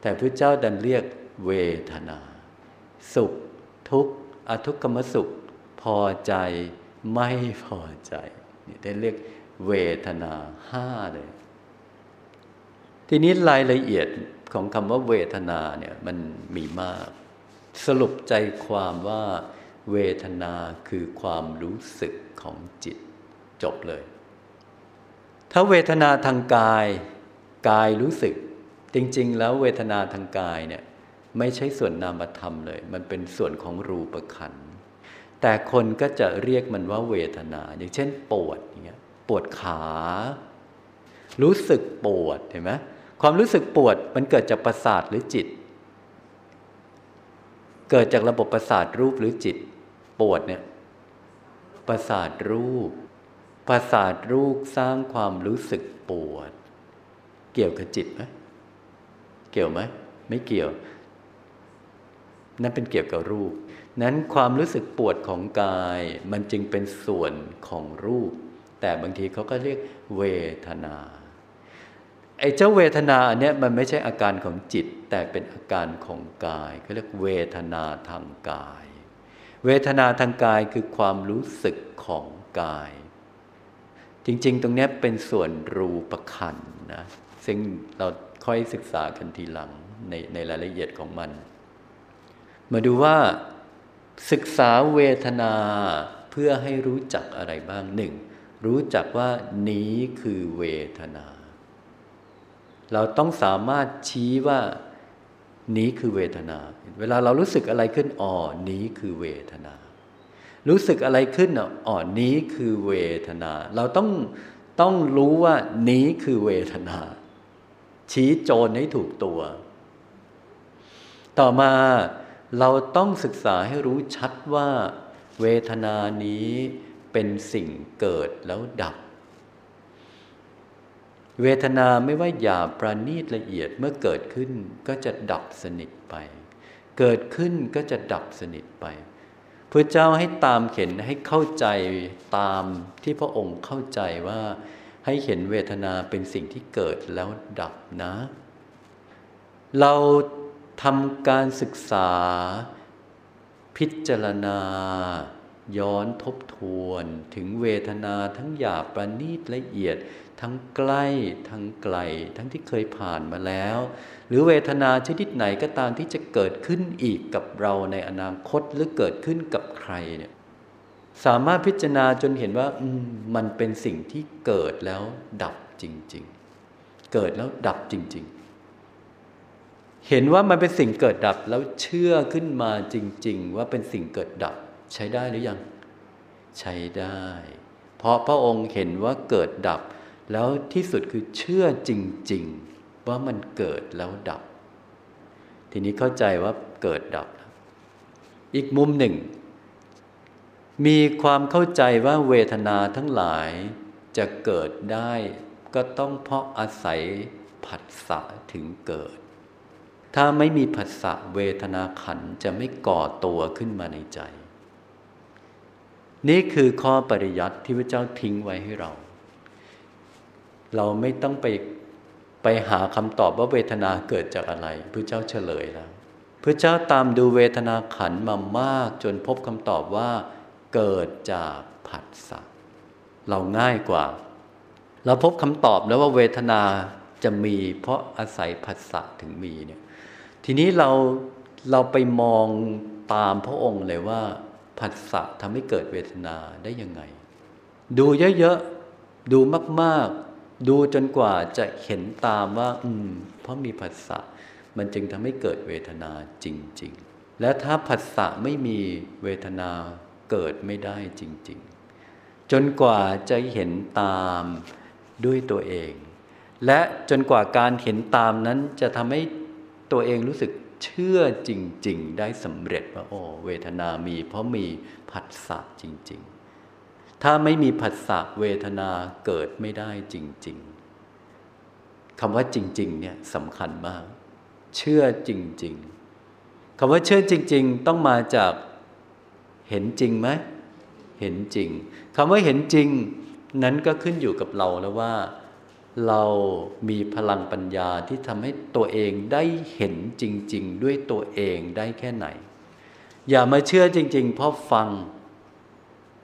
แต่พระเจ้าดันเรียกเวทนา สุข ทุกข์อทุกขมสุข พอใจไม่พอใจนี่ได้เรียกเวทนาห้าเลย ทีนี้รายละเอียดของคำว่าเวทนาเนี่ยมันมีมาก สรุปใจความว่า เวทนาคือความรู้สึกของจิต จบเลย ถ้าเวทนาทางกาย กายรู้สึก จริง ๆ แล้วเวทนาทางกายเนี่ยไม่ใช่ส่วนนามธรรมเลย มันเป็นส่วนของรูปขันธ์แต่คนก็จะเรียกมันว่าเวทนา อย่างเช่น ปวดอย่างเงี้ยปวดขา รู้สึกปวดเห็นไหมความรู้สึกปวดมันเกิดจากประสาทหรือจิต เกิดจากระบบประสาทรูปหรือจิต ปวดเนี่ยประสาทรูปประสาทรูปสร้างความรู้สึกปวด เกี่ยวกับจิตไหมเกี่ยวไหมไม่เกี่ยว นั่นเป็นเกี่ยวกับรูป นั้นความรู้สึกปวดของกาย มันจึงเป็นส่วนของรูป แต่บางทีเขาก็เรียกเวทนาไอ้เจ้าเวทนาอันเนี้ยมันไม่ใช่อาการของจิต แต่เป็นอาการของกายเขาเรียกเวทนาทางกาย เวทนาทางกายคือความรู้สึกของกาย จริง ๆ ตรงนี้เป็นส่วนรูปขันนะซึ่งเราค่อยศึกษากันทีหลังในในรายละเอียดของมัน มาดูว่าศึกษาเวทนาเพื่อให้รู้จักอะไรบ้างหนึ่งรู้จักว่านี้คือเวทนา เราต้องสามารถชี้ว่า นี้คือเวทนา เวลาเรารู้สึกอะไรขึ้นอ๋อนี้คือเวทนา รู้สึกอะไรขึ้นอ๋อนี้คือเวทนา เราต้องต้องรู้ว่านี้คือเวทนา ชี้โจรให้ถูกตัว ต่อมาเราต้องศึกษาให้รู้ชัดว่า เวทนานี้เป็นสิ่งเกิดแล้วดับ เวทนาไม่ว่าหยาบประณีตละเอียดเมื่อเกิดขึ้นก็จะดับสนิทไป เกิดขึ้นก็จะดับสนิทไปพระเจ้าให้ตามเห็นให้เข้าใจตามที่พระองค์เข้าใจว่าให้เห็นเวทนาเป็นสิ่งที่เกิดแล้วดับนะ เราทำการศึกษาพิจารณา ย้อนทบทวนถึงเวทนาทั้งหยาบประณีตละเอียด ทั้งใกล้ทั้งไกล ทั้งที่เคยผ่านมาแล้ว หรือเวทนาชนิดไหนก็ตามที่จะเกิดขึ้นอีกกับเราในอนาคตหรือเกิดขึ้นกับใครเนี่ยสามารถพิจารณาจนเห็นว่ามันเป็นสิ่งที่เกิดแล้วดับจริง ๆ เกิดแล้วดับจริง ๆ เห็นว่ามันเป็นสิ่งเกิดดับแล้วเชื่อขึ้นมาจริง ๆ ว่าเป็นสิ่งเกิดดับ ใช้ได้หรือยัง ใช้ได้ เพราะพระองค์เห็นว่าเกิดดับ แล้วที่สุดคือเชื่อจริง ๆ ว่ามันเกิดแล้วดับ ทีนี้เข้าใจว่าเกิดดับ อีกมุมหนึ่ง มีความเข้าใจว่าเวทนาทั้งหลายจะเกิดได้ก็ต้องเพราะอาศัยผัสสะถึงเกิด ถ้าไม่มีผัสสะเวทนาขันจะไม่ก่อตัวขึ้นมาในใจ นี่คือข้อปริยัติที่พระเจ้าทิ้งไว้ให้เรา เราไม่ต้องไปไปหาคำตอบว่าเวทนาเกิดจากอะไรพระเจ้าเฉลยแล้วพระเจ้าตามดูเวทนาขันมามากจนพบคำตอบว่า เกิดจากผัสสะเราง่ายกว่า เราพบคำตอบแล้วว่าเวทนาจะมีเพราะอาศัยผัสสะถึงมีเนี่ยทีนี้เราเราไปมองตามพระองค์เลยว่า ผัสสะทำให้เกิดเวทนาได้ยังไง ดูเยอะๆ ดูมากๆ ดูจนกว่าจะเห็นตามว่า อืม เพราะมีผัสสะมันจึงทำให้เกิดเวทนาจริง ๆ และถ้าผัสสะไม่มีเวทนาเกิดไม่ได้จริง ๆ จนกว่าจะเห็นตามด้วยตัวเอง และจนกว่าการเห็นตามนั้นจะทำให้ตัวเองรู้สึก เชื่อจริง ๆ ได้สำเร็จว่าโอ้เวทนามีเพราะมีผัสสะจริง ๆ ถ้าไม่มีผัสสะเวทนาเกิดไม่ได้จริง ๆคำว่าจริง ๆ เนี่ยสำคัญมาก เชื่อจริง ๆคำว่าเชื่อจริง ๆ ต้องมาจากเห็นจริงไหมเห็นจริงคำว่าเห็นจริงนั้นก็ขึ้นอยู่กับเราแล้วว่า เรามีพลังปัญญาที่ทำให้ตัวเองได้เห็นจริง ๆ ด้วยตัวเองได้แค่ไหน อย่ามาเชื่อจริง ๆ เพราะฟัง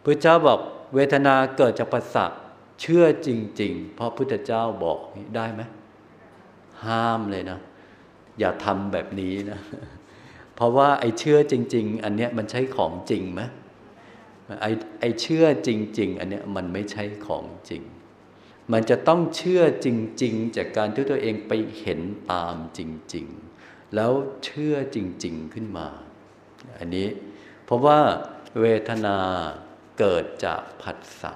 พระเจ้าบอกเวทนาเกิดจากปัสสะเชื่อจริง ๆ เพราะพุทธเจ้าบอกได้ไหมห้ามเลยนะ อย่าทำแบบนี้นะ เพราะว่าไอ้เชื่อจริง ๆ อันเนี้ยมันใช่ของจริงไหมไอ้ไอ้เชื่อจริง ๆ อันเนี้ยมันไม่ใช่ของจริง มันจะต้องเชื่อจริง ๆ จากการที่ตัวเองไปเห็นตามจริง ๆ แล้วเชื่อจริง ๆ ขึ้นมา อันนี้ เพราะว่าเวทนาเกิดจากผัสสะ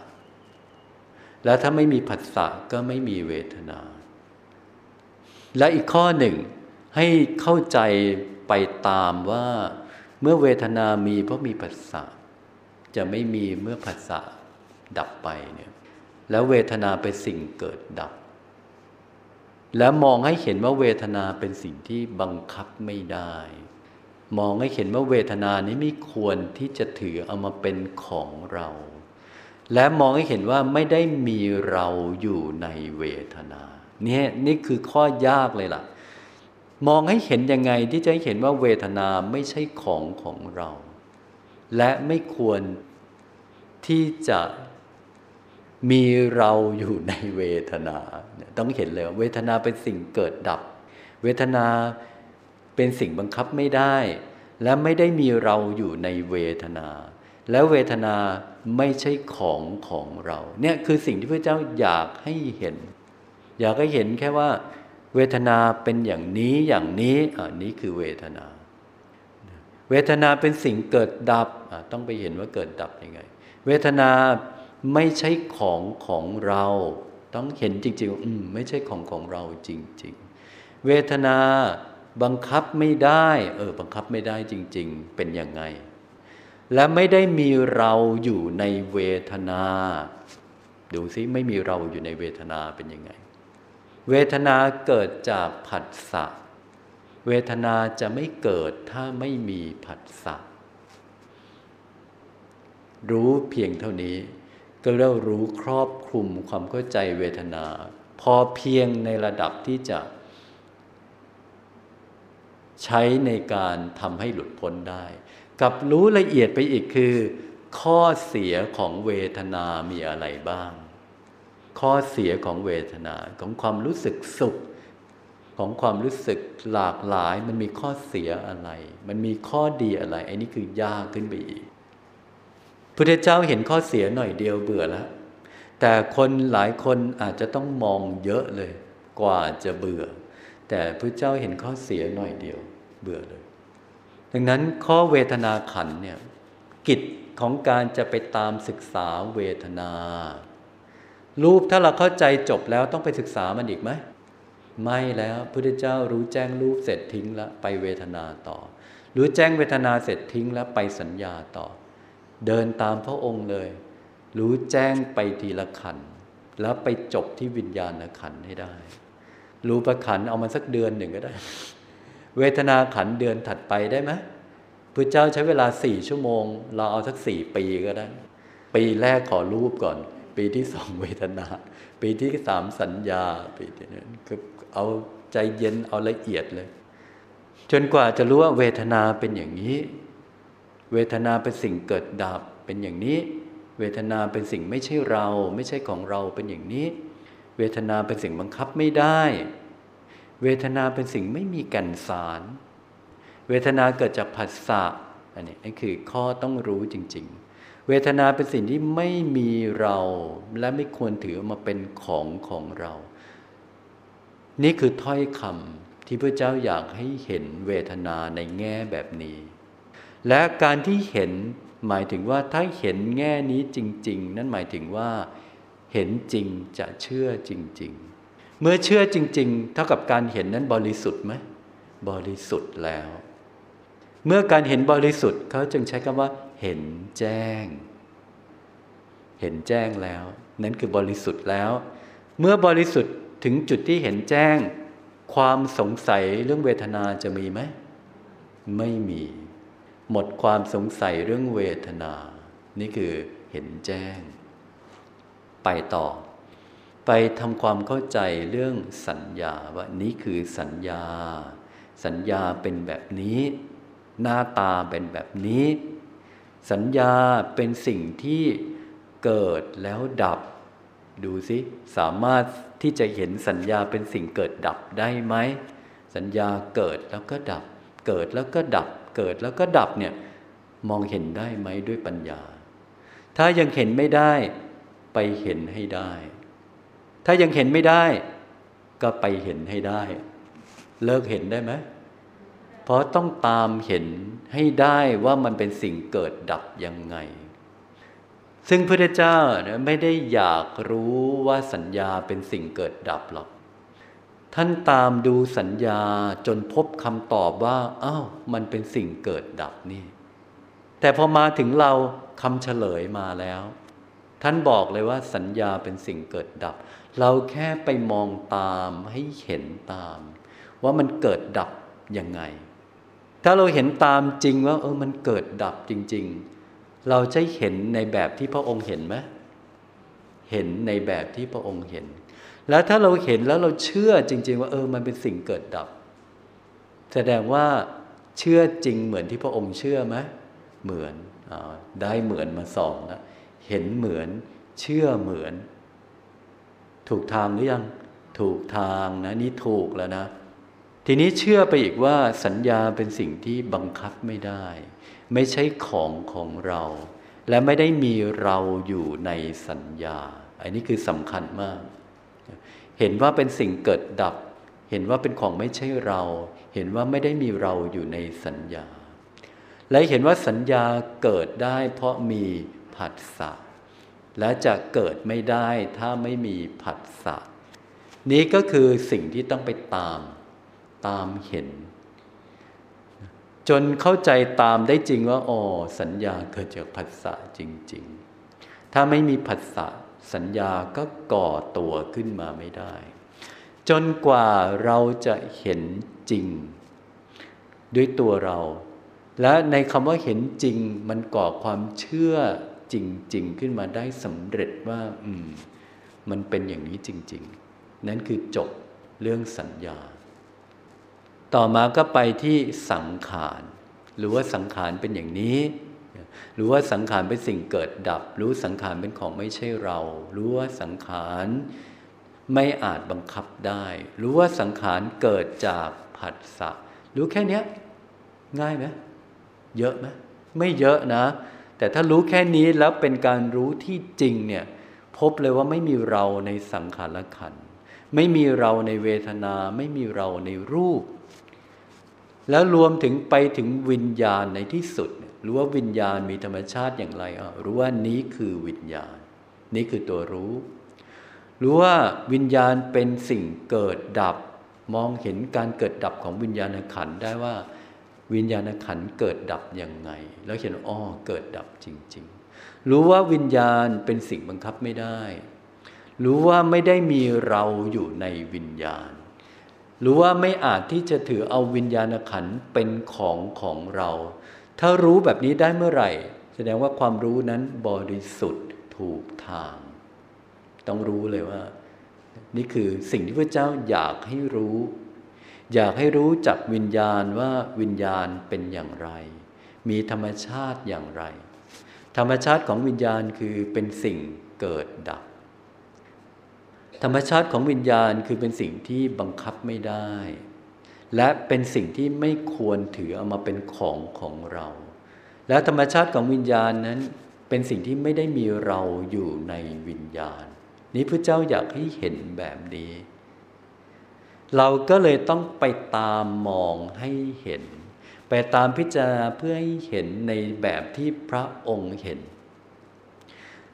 แล้วถ้าไม่มีผัสสะก็ไม่มีเวทนา และอีกข้อหนึ่งให้เข้าใจไปตามว่าเมื่อเวทนามีเพราะมีผัสสะจะไม่มีเมื่อผัสสะดับไปเนี่ย แล้วเวทนาเป็นสิ่งเกิดดับ แล้วมองให้เห็นว่าเวทนาเป็นสิ่งที่บังคับไม่ได้ มองให้เห็นว่าเวทนานี้ไม่ควรที่จะถือเอามาเป็นของเรา และมองให้เห็นว่าไม่ได้มีเราอยู่ในเวทนาเนี่ยนี่คือข้อยากเลยล่ะ มองให้เห็นยังไงที่จะให้เห็นว่าเวทนาไม่ใช่ของของเรา และไม่ควรที่จะ มีเราอยู่ในเวทนา ต้องเห็นเลยเวทนาเป็นสิ่งเกิดดับ เวทนาเป็นสิ่งบังคับไม่ได้ และไม่ได้มีเราอยู่ในเวทนา แล้วเวทนาไม่ใช่ของของเรา เนี่ยคือสิ่งที่พระเจ้าอยากให้เห็น อยากให้เห็นแค่ว่า เวทนาเป็นอย่างนี้อย่างนี้อันนี้คือเวทนา เวทนาเป็นสิ่งเกิดดับต้องไปเห็นว่าเกิดดับยังไง เวทนา ไม่ใช่ของของเรา ต้องเห็นจริงๆ อืมไม่ใช่ของของเราจริง ๆ เวทนาบังคับไม่ได้ เออ บังคับไม่ได้จริง ๆ เป็นยังไง และไม่ได้มีเราอยู่ในเวทนา ดูซิไม่มีเราอยู่ในเวทนาเป็นยังไง เวทนาเกิดจากผัสสะเวทนาจะไม่เกิดถ้าไม่มีผัสสะรู้เพียงเท่านี้ ก็เรียกรู้ครอบคลุมความเข้าใจเวทนา พอเพียงในระดับที่จะ ใช้ในการทำให้หลุดพ้นได้ กับรู้ละเอียดไปอีกคือ ข้อเสียของเวทนามีอะไรบ้าง ข้อเสียของเวทนาของความรู้สึกสุข ของความรู้สึกหลากหลาย มันมีข้อเสียอะไร มันมีข้อดีอะไรไอ้นี่คือยากขึ้นไปอีก พุทธเจ้าเห็นข้อเสียหน่อยเดียวเบื่อแล้ว แต่คนหลายคนอาจจะต้องมองเยอะเลย กว่าจะเบื่อ แต่พระเจ้าเห็นข้อเสียหน่อยเดียว เบื่อเลย ดังนั้นข้อเวทนาขันเนี่ยกิจของการจะไปตามศึกษาเวทนา รูปถ้าเราเข้าใจจบแล้วต้องไปศึกษามันอีกไหมไม่แล้วพุทธเจ้ารู้แจ้งรูปเสร็จทิ้งแล้วไปเวทนาต่อ รู้แจ้งเวทนาเสร็จทิ้งแล้วไปสัญญาต่อ เดินตามพระองค์เลย รู้แจ้งไปทีละขัน แล้วไปจบที่วิญญาณขันให้ได้ รู้ประขันเอามาสักเดือนหนึ่งก็ได้ เวทนาขันเดือนถัดไปได้ไหมพระเจ้าใช้เวลาสี่ชั่วโมง เราเอาสักสี่ปีก็ได้ ปีแรกขอรูปก่อน ปีที่สองเวทนา ปีที่สามสัญญาปีที่นี้คือเอาใจเย็นเอาละเอียดเลย จนกว่าจะรู้ว่าเวทนาเป็นอย่างนี้ เวทนาเป็นสิ่งเกิดดับเป็นอย่างนี้ เวทนาเป็นสิ่งไม่ใช่เรา ไม่ใช่ของเราเป็นอย่างนี้ เวทนาเป็นสิ่งบังคับไม่ได้ เวทนาเป็นสิ่งไม่มีกันสาร เวทนาเกิดจากผัสสะอันนี้นี่คือข้อต้องรู้จริง ๆ เวทนาเป็นสิ่งที่ไม่มีเราและไม่ควรถือมาเป็นของของเรา นี่คือถ้อยคำที่พระเจ้าอยากให้เห็นเวทนาในแง่แบบนี้ และการที่เห็นหมายถึงว่าถ้าเห็นแง่นี้จริง ๆ นั่นหมายถึงว่าเห็นจริงจะเชื่อจริง ๆ เมื่อเชื่อจริง ๆ เท่ากับการเห็นนั้นบริสุทธิ์ไหมบริสุทธิ์แล้ว เมื่อการเห็นบริสุทธิ์เขาจึงใช้คำว่า เห็นแจ้ง เห็นแจ้งแล้ว นั่นคือบริสุทธิ์แล้ว เมื่อบริสุทธิ์ถึงจุดที่เห็นแจ้ง ความสงสัยเรื่องเวทนาจะมีไหมไม่มี หมดความสงสัยเรื่องเวทนา นี่คือเห็นแจ้ง ไปต่อ ไปทำความเข้าใจเรื่องสัญญาว่านี้คือสัญญา สัญญาเป็นแบบนี้ หน้าตาเป็นแบบนี้ สัญญาเป็นสิ่งที่เกิดแล้วดับ ดูสิ สามารถที่จะเห็นสัญญาเป็นสิ่งเกิดดับได้ไหม สัญญาเกิดแล้วก็ดับ เกิดแล้วก็ดับ เกิดแล้วก็ดับเนี่ยมองเห็นได้ไหมด้วยปัญญา ถ้ายังเห็นไม่ได้ไปเห็นให้ได้ ถ้ายังเห็นไม่ได้ ก็ไปเห็นให้ได้ เลิกเห็นได้ไหมเพราะต้องตามเห็นให้ได้ว่ามันเป็นสิ่งเกิดดับยังไง ซึ่งพระเจ้าไม่ได้อยากรู้ว่าสัญญาเป็นสิ่งเกิดดับหรอก ท่านตามดูสัญญาจนพบคำตอบว่าอ้าวมันเป็นสิ่งเกิดดับนี่ แต่พอมาถึงเราคำเฉลยมาแล้ว ท่านบอกเลยว่าสัญญาเป็นสิ่งเกิดดับ เราแค่ไปมองตามให้เห็นตาม ว่ามันเกิดดับยังไง ถ้าเราเห็นตามจริงว่า เออมันเกิดดับจริง ๆ เราจะเห็นในแบบที่พระองค์เห็นไหมเห็นในแบบที่พระองค์เห็น แล้วถ้าเราเห็นแล้วเราเชื่อจริง ๆ ว่าเออมันเป็นสิ่งเกิดดับ แสดงว่าเชื่อจริงเหมือนที่พระองค์เชื่อไหมเหมือนอได้เหมือนมาสองนะเห็นเหมือนเชื่อเหมือน ถูกทางหรือยัง ถูกทางนะนี่ถูกแล้วนะ ทีนี้เชื่อไปอีกว่าสัญญาเป็นสิ่งที่บังคับไม่ได้ ไม่ใช่ของของเรา และไม่ได้มีเราอยู่ในสัญญา อันนี้คือสำคัญมาก เห็นว่าเป็นสิ่งเกิดดับ เห็นว่าเป็นของไม่ใช่เรา เห็นว่าไม่ได้มีเราอยู่ในสัญญา และเห็นว่าสัญญาเกิดได้เพราะมีผัสสะและจะเกิดไม่ได้ถ้าไม่มีผัสสะนี้ก็คือสิ่งที่ต้องไปตาม ตามเห็น จนเข้าใจตามได้จริงว่าอ๋อสัญญาเกิดจากผัสสะจริง ๆ ถ้าไม่มีผัสสะ สัญญาก็ก่อตัวขึ้นมาไม่ได้ จนกว่าเราจะเห็นจริง ด้วยตัวเรา และในคำว่าเห็นจริงมันก่อความเชื่อจริง ๆ ขึ้นมาได้สำเร็จว่า อืม มันเป็นอย่างนี้จริง ๆ นั่นคือจบเรื่องสัญญา ต่อมาก็ไปที่สังขาร หรือว่าสังขารเป็นอย่างนี้ รือว่าสังขารเป็นสิ่งเกิดดับ รู้สังขารเป็นของไม่ใช่เรา รู้ว่าสังขารไม่อาจบังคับได้ รู้ว่าสังขารเกิดจากผัสสะรู้แค่นี้ง่ายไหมเยอะไหมไม่เยอะนะ แต่ถ้ารู้แค่นี้แล้วเป็นการรู้ที่จริงเนี่ยพบเลยว่าไม่มีเราในสังขารขัน ไม่มีเราในเวทนา ไม่มีเราในรูป แล้วรวมถึงไปถึงวิญญาณในที่สุด รู้ว่าวิญญาณมีธรรมชาติอย่างไรอะรู้ว่านี้คือวิญญาณ นี่คือตัวรู้ รู้ว่าวิญญาณเป็นสิ่งเกิดดับ มองเห็นการเกิดดับของวิญญาณขันได้ว่า วิญญาณขันเกิดดับยังไง แล้วเห็นอ๋อเกิดดับจริง ๆ รู้ว่าวิญญาณเป็นสิ่งบังคับไม่ได้ รู้ว่าไม่ได้มีเราอยู่ในวิญญาณรู้ว่าไม่อาจที่จะถือเอาวิญญาณขันเป็นของของเรา ถ้ารู้แบบนี้ได้เมื่อไหร่ แสดงว่าความรู้นั้นบริสุทธิ์ถูกทาง ต้องรู้เลยว่า นี่คือสิ่งที่พระเจ้าอยากให้รู้ อยากให้รู้จักวิญญาณว่าวิญญาณเป็นอย่างไร มีธรรมชาติอย่างไร ธรรมชาติของวิญญาณคือเป็นสิ่งเกิดดับ ธรรมชาติของวิญญาณคือเป็นสิ่งที่บังคับไม่ได้ และเป็นสิ่งที่ไม่ควรถือเอามาเป็นของของเรา และธรรมชาติของวิญญาณนั้น เป็นสิ่งที่ไม่ได้มีเราอยู่ในวิญญาณ นี้พระเจ้าอยากให้เห็นแบบนี้ เราก็เลยต้องไปตามมองให้เห็น ไปตามพิจารณาเพื่อให้เห็นในแบบที่พระองค์เห็น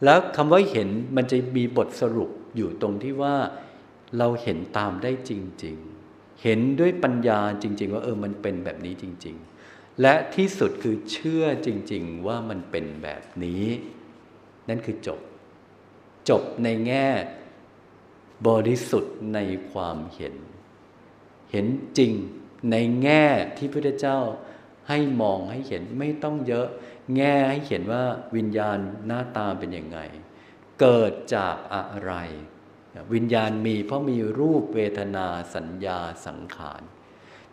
แล้วคำว่าเห็นมันจะมีบทสรุปอยู่ตรงที่ว่าเราเห็นตามได้จริง ๆ เห็นด้วยปัญญาจริง ๆ ว่าเออมันเป็นแบบนี้จริง ๆ และที่สุดคือเชื่อจริง ๆ ว่ามันเป็นแบบนี้ นั่นคือจบ จบในแง่บริสุทธิ์ในความเห็น เห็นจริงในแง่ที่พระเจ้าให้มองให้เห็นไม่ต้องเยอะ แง่ให้เห็นว่าวิญญาณหน้าตาเป็นยังไง เกิดจากอะไร วิญญาณมีเพราะมีรูปเวทนาสัญญาสังขาร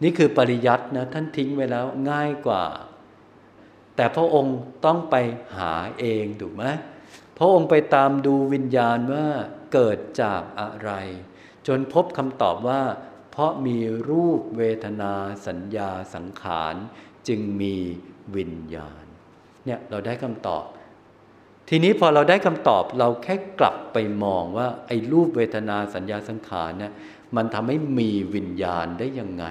นี่คือปริยัตินะท่านทิ้งไว้แล้วง่ายกว่า แต่พระองค์ต้องไปหาเองถูกไหมพระองค์ไปตามดูวิญญาณว่าเกิดจากอะไร จนพบคำตอบว่า เพราะมีรูปเวทนาสัญญาสังขาร จึงมีวิญญาณเนี่ยเราได้คำตอบ ทีนี้พอเราได้คำตอบเราแค่กลับไปมองว่า ไอ้รูปเวทนาสัญญาสังขารเนี่ยมันทำให้มีวิญญาณได้ยังไง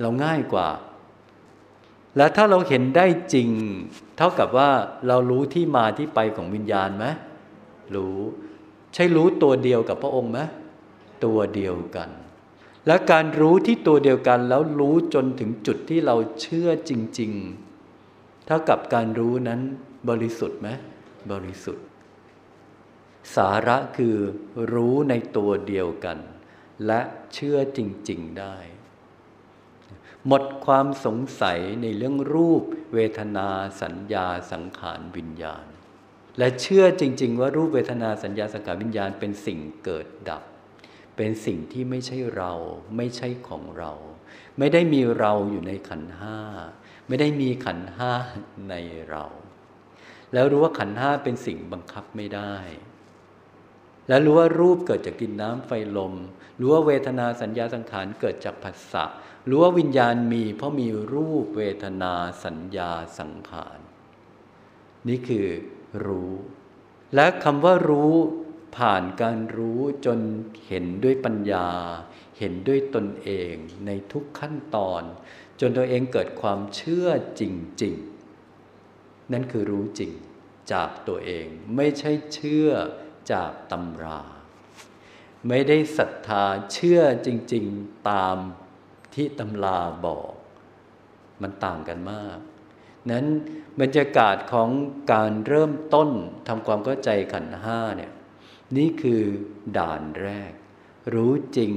เราง่ายกว่า และถ้าเราเห็นได้จริง เท่ากับว่าเรารู้ที่มาที่ไปของวิญญาณไหมรู้ใช่รู้ตัวเดียวกับพระองค์ไหมตัวเดียวกัน และการรู้ที่ตัวเดียวกันแล้วรู้จนถึงจุดที่เราเชื่อจริง ๆ เท่ากับการรู้นั้นบริสุทธิ์ไหม บริสุทธิ์ สาระคือรู้ในตัวเดียวกัน และเชื่อจริง ๆได้ หมดความสงสัยในเรื่องรูป เวทนาสัญญาสังขารวิญญาณ และเชื่อจริง ๆ ว่ารูปเวทนาสัญญาสังขารวิญญาณเป็นสิ่งเกิดดับ เป็นสิ่งที่ไม่ใช่เราไม่ใช่ของเรา ไม่ได้มีเราอยู่ในขันห้าไม่ได้มีขันห้าในเรา แล้วรู้ว่าขันห้าเป็นสิ่งบังคับไม่ได้ แล้วรู้ว่ารูปเกิดจากดินน้ำไฟลม รู้ว่าเวทนาสัญญาสังขารเกิดจากผัสสะ รู้ว่าวิญญาณมีเพราะมีรูปเวทนาสัญญาสังขาร นี่คือรู้ และคำว่ารู้ผ่านการรู้จนเห็นด้วยปัญญา เห็นด้วยตนเองในทุกขั้นตอน จนตัวเองเกิดความเชื่อจริง ๆ นั่นคือรู้จริงจากตัวเอง ไม่ใช่เชื่อจากตำรา ไม่ได้ศรัทธาเชื่อจริง ๆตามที่ตำราบอก มันต่างกันมาก นั้นบรรยากาศของการเริ่มต้นทำความเข้าใจขันห้าเนี่ยนี่คือด่านแรก รู้จริง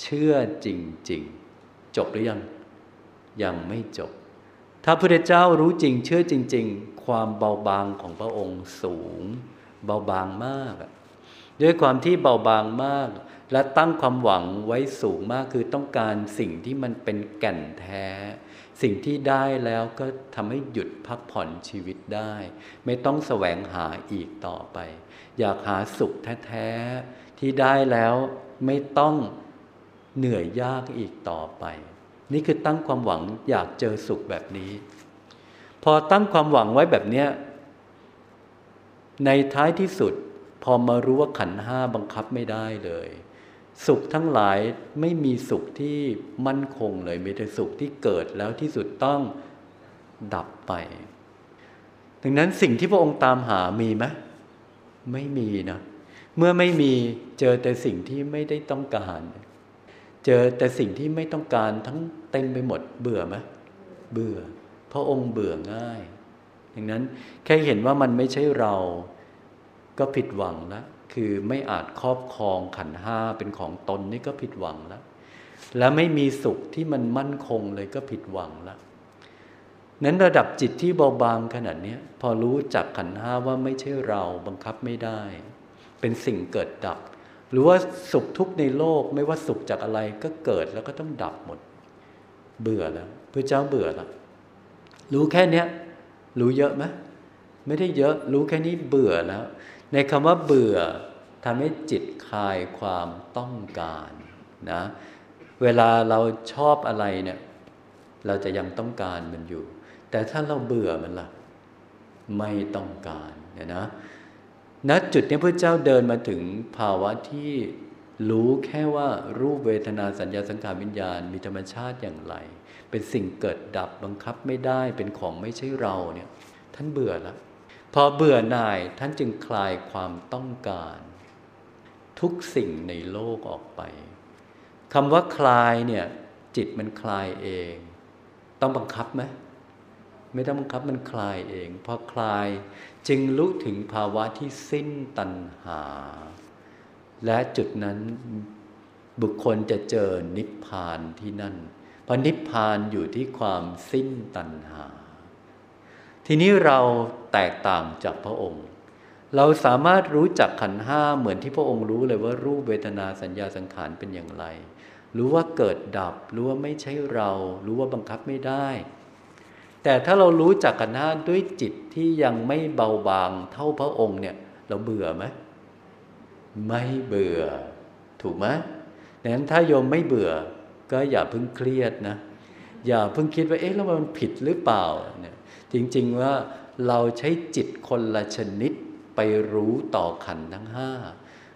เชื่อจริง ๆ จบหรือยัง ยังไม่จบ ถ้าพระเจ้ารู้จริงเชื่อจริง ๆ ความเบาบางของพระองค์สูง เบาบางมากด้วยความที่เบาบางมาก และตั้งความหวังไว้สูงมากคือต้องการสิ่งที่มันเป็นแก่นแท้ สิ่งที่ได้แล้วก็ทำให้หยุดพักผ่อนชีวิตได้ ไม่ต้องแสวงหาอีกต่อไป อยากหาสุขแท้ๆที่ได้แล้วไม่ต้องเหนื่อยยากอีกต่อไป นี่คือตั้งความหวังอยากเจอสุขแบบนี้ พอตั้งความหวังไว้แบบเนี้ยในท้ายที่สุด พอมารู้ว่าขันห้าบังคับไม่ได้เลย สุขทั้งหลายไม่มีสุขที่มั่นคงเลย มีแต่สุขที่เกิดแล้วที่สุดต้องดับไป ดังนั้นสิ่งที่พระองค์ตามหามีไหมไม่มีนะ เมื่อไม่มีเจอแต่สิ่งที่ไม่ได้ต้องการ เจอแต่สิ่งที่ไม่ต้องการทั้ง เต็มไปหมด เบื่อไหมเบื่อ พระองค์เบื่อง่าย ดังนั้นแค่เห็นว่ามันไม่ใช่เราก็ผิดหวังแล้วคือไม่อาจครอบครองขันห้าเป็นของตนนี่ก็ผิดหวังแล้วแล้วไม่มีสุขที่มันมั่นคงเลยก็ผิดหวังแล้วนั้นระดับจิตที่เบาบางขนาดนี้พอรู้จักขันห้าว่าไม่ใช่เราบังคับไม่ได้ เป็นสิ่งเกิดดับ หรือว่าสุขทุกข์ในโลกไม่ว่าสุขจากอะไรก็เกิดแล้วก็ต้องดับหมด เบื่อแล้วพระเจ้าเบื่อแล้วรู้แค่เนี้ยรู้เยอะไหมไม่ได้เยอะรู้แค่นี้เบื่อแล้ว ในคำว่าเบื่อทำให้จิตคลายความต้องการนะเวลาเราชอบอะไรเนี่ย เราจะยังต้องการมันอยู่ แต่ถ้าเราเบื่อมันล่ะ ไม่ต้องการเนี่ยนะณจุดนี้พระเจ้าเดินมาถึงภาวะที่ รู้แค่ว่ารูปเวทนาสัญญาสังขารวิญญาณมีธรรมชาติอย่างไร เป็นสิ่งเกิดดับบังคับไม่ได้เป็นของไม่ใช่เราเนี่ยท่านเบื่อแล้วพอเบื่อหน่ายท่านจึงคลายความต้องการ ทุกสิ่งในโลกออกไปคำว่าคลายเนี่ยจิตมันคลายเอง ต้องบังคับไหมไม่ต้องบังคับมันคลายเอง พอคลายจึงรู้ถึงภาวะที่สิ้นตัณหา และจุดนั้นบุคคลจะเจอนิพพานที่นั่น เพราะนิพพานอยู่ที่ความสิ้นตัณหา ทีนี้เราแตกต่างจากพระองค์ เราสามารถรู้จักขันห้าเหมือนที่พระองค์รู้เลยว่ารูปเวทนาสัญญาสังขารเป็นอย่างไร รู้ว่าเกิดดับ รู้ว่าไม่ใช่เรา รู้ว่าบังคับไม่ได้ แต่ถ้าเรารู้จักกันห้าด้วยจิตที่ยังไม่เบาบางเท่าพระองค์เนี่ย เราเบื่อไหม ไม่เบื่อ ถูกไหมดังนั้นถ้าโยมไม่เบื่อ ก็อย่าเพิ่งเครียดนะ อย่าเพิ่งคิดว่าเอ๊ะแล้วมันผิดหรือเปล่าเนี่ยจริงๆว่าเราใช้จิตคนละชนิดไปรู้ต่อขันทั้งห้า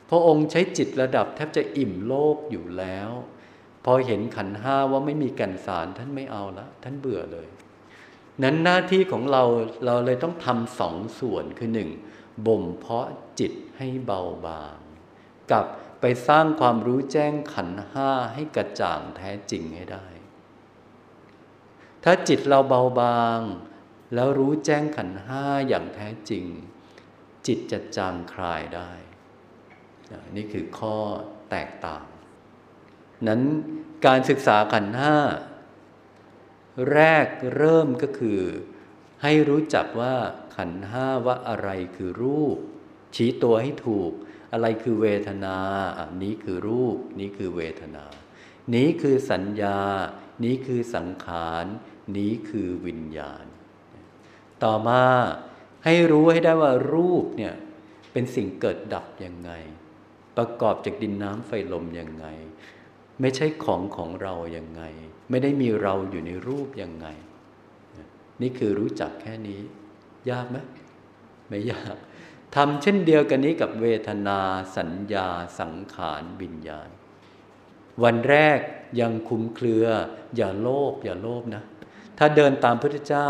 พระองค์ใช้จิตระดับแทบจะอิ่มโลกอยู่แล้ว พอเห็นขันห้าว่าไม่มีกันสารท่านไม่เอาละท่านเบื่อเลย นั้นหน้าที่ของเราเราเลยต้องทำสองส่วนคือหนึ่งบ่มเพาะจิตให้เบาบาง กับไปสร้างความรู้แจ้งขันห้าให้กระจ่างแท้จริงให้ได้ ถ้าจิตเราเบาบาง แล้วรู้แจ้งขันห้าอย่างแท้จริง จิตจะจางคลายได้ นี่คือข้อแตกต่าง นั้นการศึกษาขันห้าแรกเริ่มก็คือ ให้รู้จักว่าขันห้าว่าอะไรคือรูป ชี้ตัวให้ถูก อะไรคือเวทนาอันนี้คือรูป นี้คือเวทนา นี้คือสัญญา นี้คือสังขาร นี้คือวิญญาณ ต่อมาให้รู้ให้ได้ว่ารูปเนี่ยเป็นสิ่งเกิดดับยังไง ประกอบจากดินน้ำไฟลมยังไง ไม่ใช่ของของเรายังไง ไม่ได้มีเราอยู่ในรูปยังไง นี่คือรู้จักแค่นี้ ยากไหมไม่ยาก ทำเช่นเดียวกันนี้กับเวทนาสัญญาสังขารวิญญาณ วันแรกยังคุมเครือ อย่าโลภอย่าโลภนะ ถ้าเดินตามพระเจ้า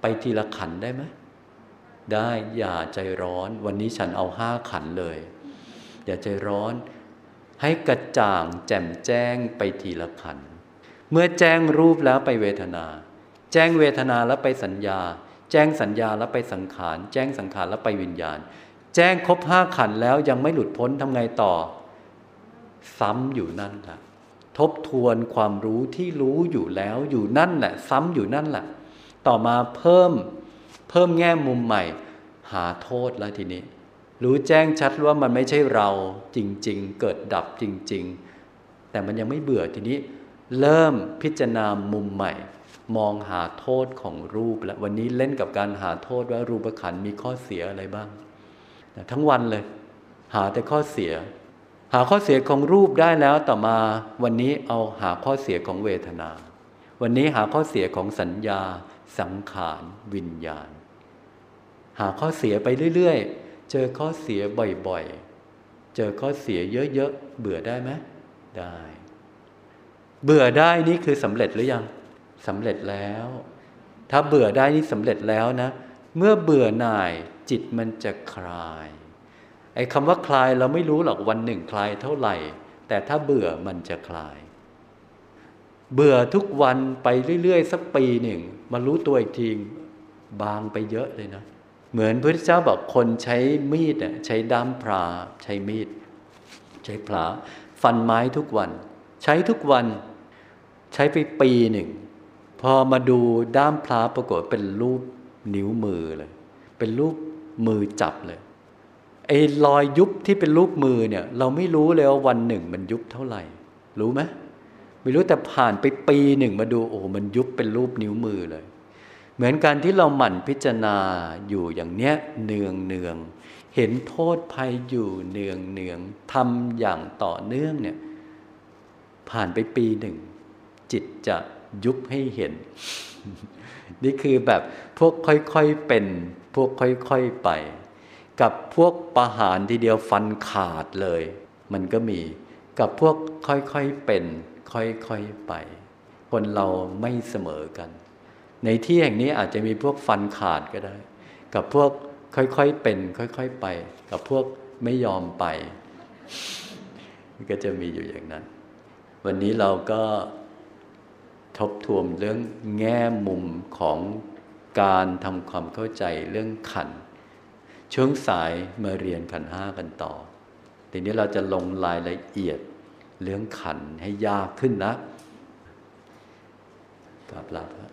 ไปทีละขันได้ไหมได้อย่าใจร้อน วันนี้ฉันเอาห้าขันเลย อย่าใจร้อนให้กระจ่างแจ่มแจ้งไปทีละขัน เมื่อแจ้งรูปแล้วไปเวทนา แจ้งเวทนาแล้วไปสัญญา แจ้งสัญญาแล้วไปสังขาร แจ้งสังขารแล้วไปวิญญาณ แจ้งครบห้าขันแล้วยังไม่หลุดพ้นทำไงต่อ ซ้ำอยู่นั่นแหละทบทวนความรู้ที่รู้อยู่แล้วอยู่นั่นแหละ ซ้ำอยู่นั่นแหละ ต่อมาเพิ่มเพิ่มแง่มุมใหม่ หาโทษแล้วทีนี้ รู้แจ้งชัดว่ามันไม่ใช่เราจริง ๆ เกิดดับจริง ๆ แต่มันยังไม่เบื่อทีนี้ เริ่มพิจารณามุมใหม่ มองหาโทษของรูป และวันนี้เล่นกับการหาโทษว่ารูปขันมีข้อเสียอะไรบ้างทั้งวันเลย หาแต่ข้อเสีย หาข้อเสียของรูปได้แล้วต่อมาวันนี้เอาหาข้อเสียของเวทนา วันนี้หาข้อเสียของสัญญา สังขาร วิญญาณ หาข้อเสียไปเรื่อยๆ เจอข้อเสียบ่อยๆ เจอข้อเสียเยอะๆ เบื่อได้ไหมได้ เบื่อได้นี่คือสำเร็จหรือยัง สำเร็จแล้ว ถ้าเบื่อได้นี่สำเร็จแล้วนะ เมื่อเบื่อหน่ายจิตมันจะคลาย ไอ้คำว่าคลายเราไม่รู้หรอกวันหนึ่งคลายเท่าไหร่ แต่ถ้าเบื่อมันจะคลาย เบื่อทุกวันไปเรื่อยๆสักปีหนึ่ง มารู้ตัวอีกทีบางไปเยอะเลยนะ เหมือนพระเจ้าบอกคนใช้มีดใช้ด้ามพราใช้มีด ใช้พลาฟันไม้ทุกวัน ใช้ทุกวัน ใช้ไปปีหนึ่ง พอมาดูด้ามพลาปรากฏเป็นรูปนิ้วมือเลย เป็นรูปมือจับเลยไอ้รอยยุบที่เป็นรูปมือเนี่ย เราไม่รู้เลยว่าวันหนึ่งมันยุบเท่าไหร่ รู้ไหมไม่รู้แต่ผ่านไปปีหนึ่งมาดูโอ้มันยุบเป็นรูปนิ้วมือเลย เหมือนการที่เราหมั่นพิจารณาอยู่อย่างเนี้ยเนืองเนืองเห็นโทษภัยอยู่เนืองเนืองทำอย่างต่อเนื่องเนี่ย ผ่านไปปีหนึ่งจิตจะ ยุบให้เห็น นี่คือแบบพวกค่อยๆเป็น พวกค่อยๆไป กับพวกประหารทีเดียวฟันขาดเลย มันก็มี กับพวกค่อยๆเป็น ค่อยๆไป คนเราไม่เสมอกัน ในที่แห่งนี้อาจจะมีพวกฟันขาดก็ได้ กับพวกค่อยๆเป็น ค่อยๆไป กับพวกไม่ยอมไปมันก็จะมีอยู่อย่างนั้น วันนี้เราก็ ทบทวนเรื่องแง่มุมของการทำความเข้าใจเรื่องขัน ช่วงสายมาเรียนขันห้ากันต่อ ทีนี้เราจะลงรายละเอียดเรื่องขันให้ยากขึ้นนะกราบลาพระ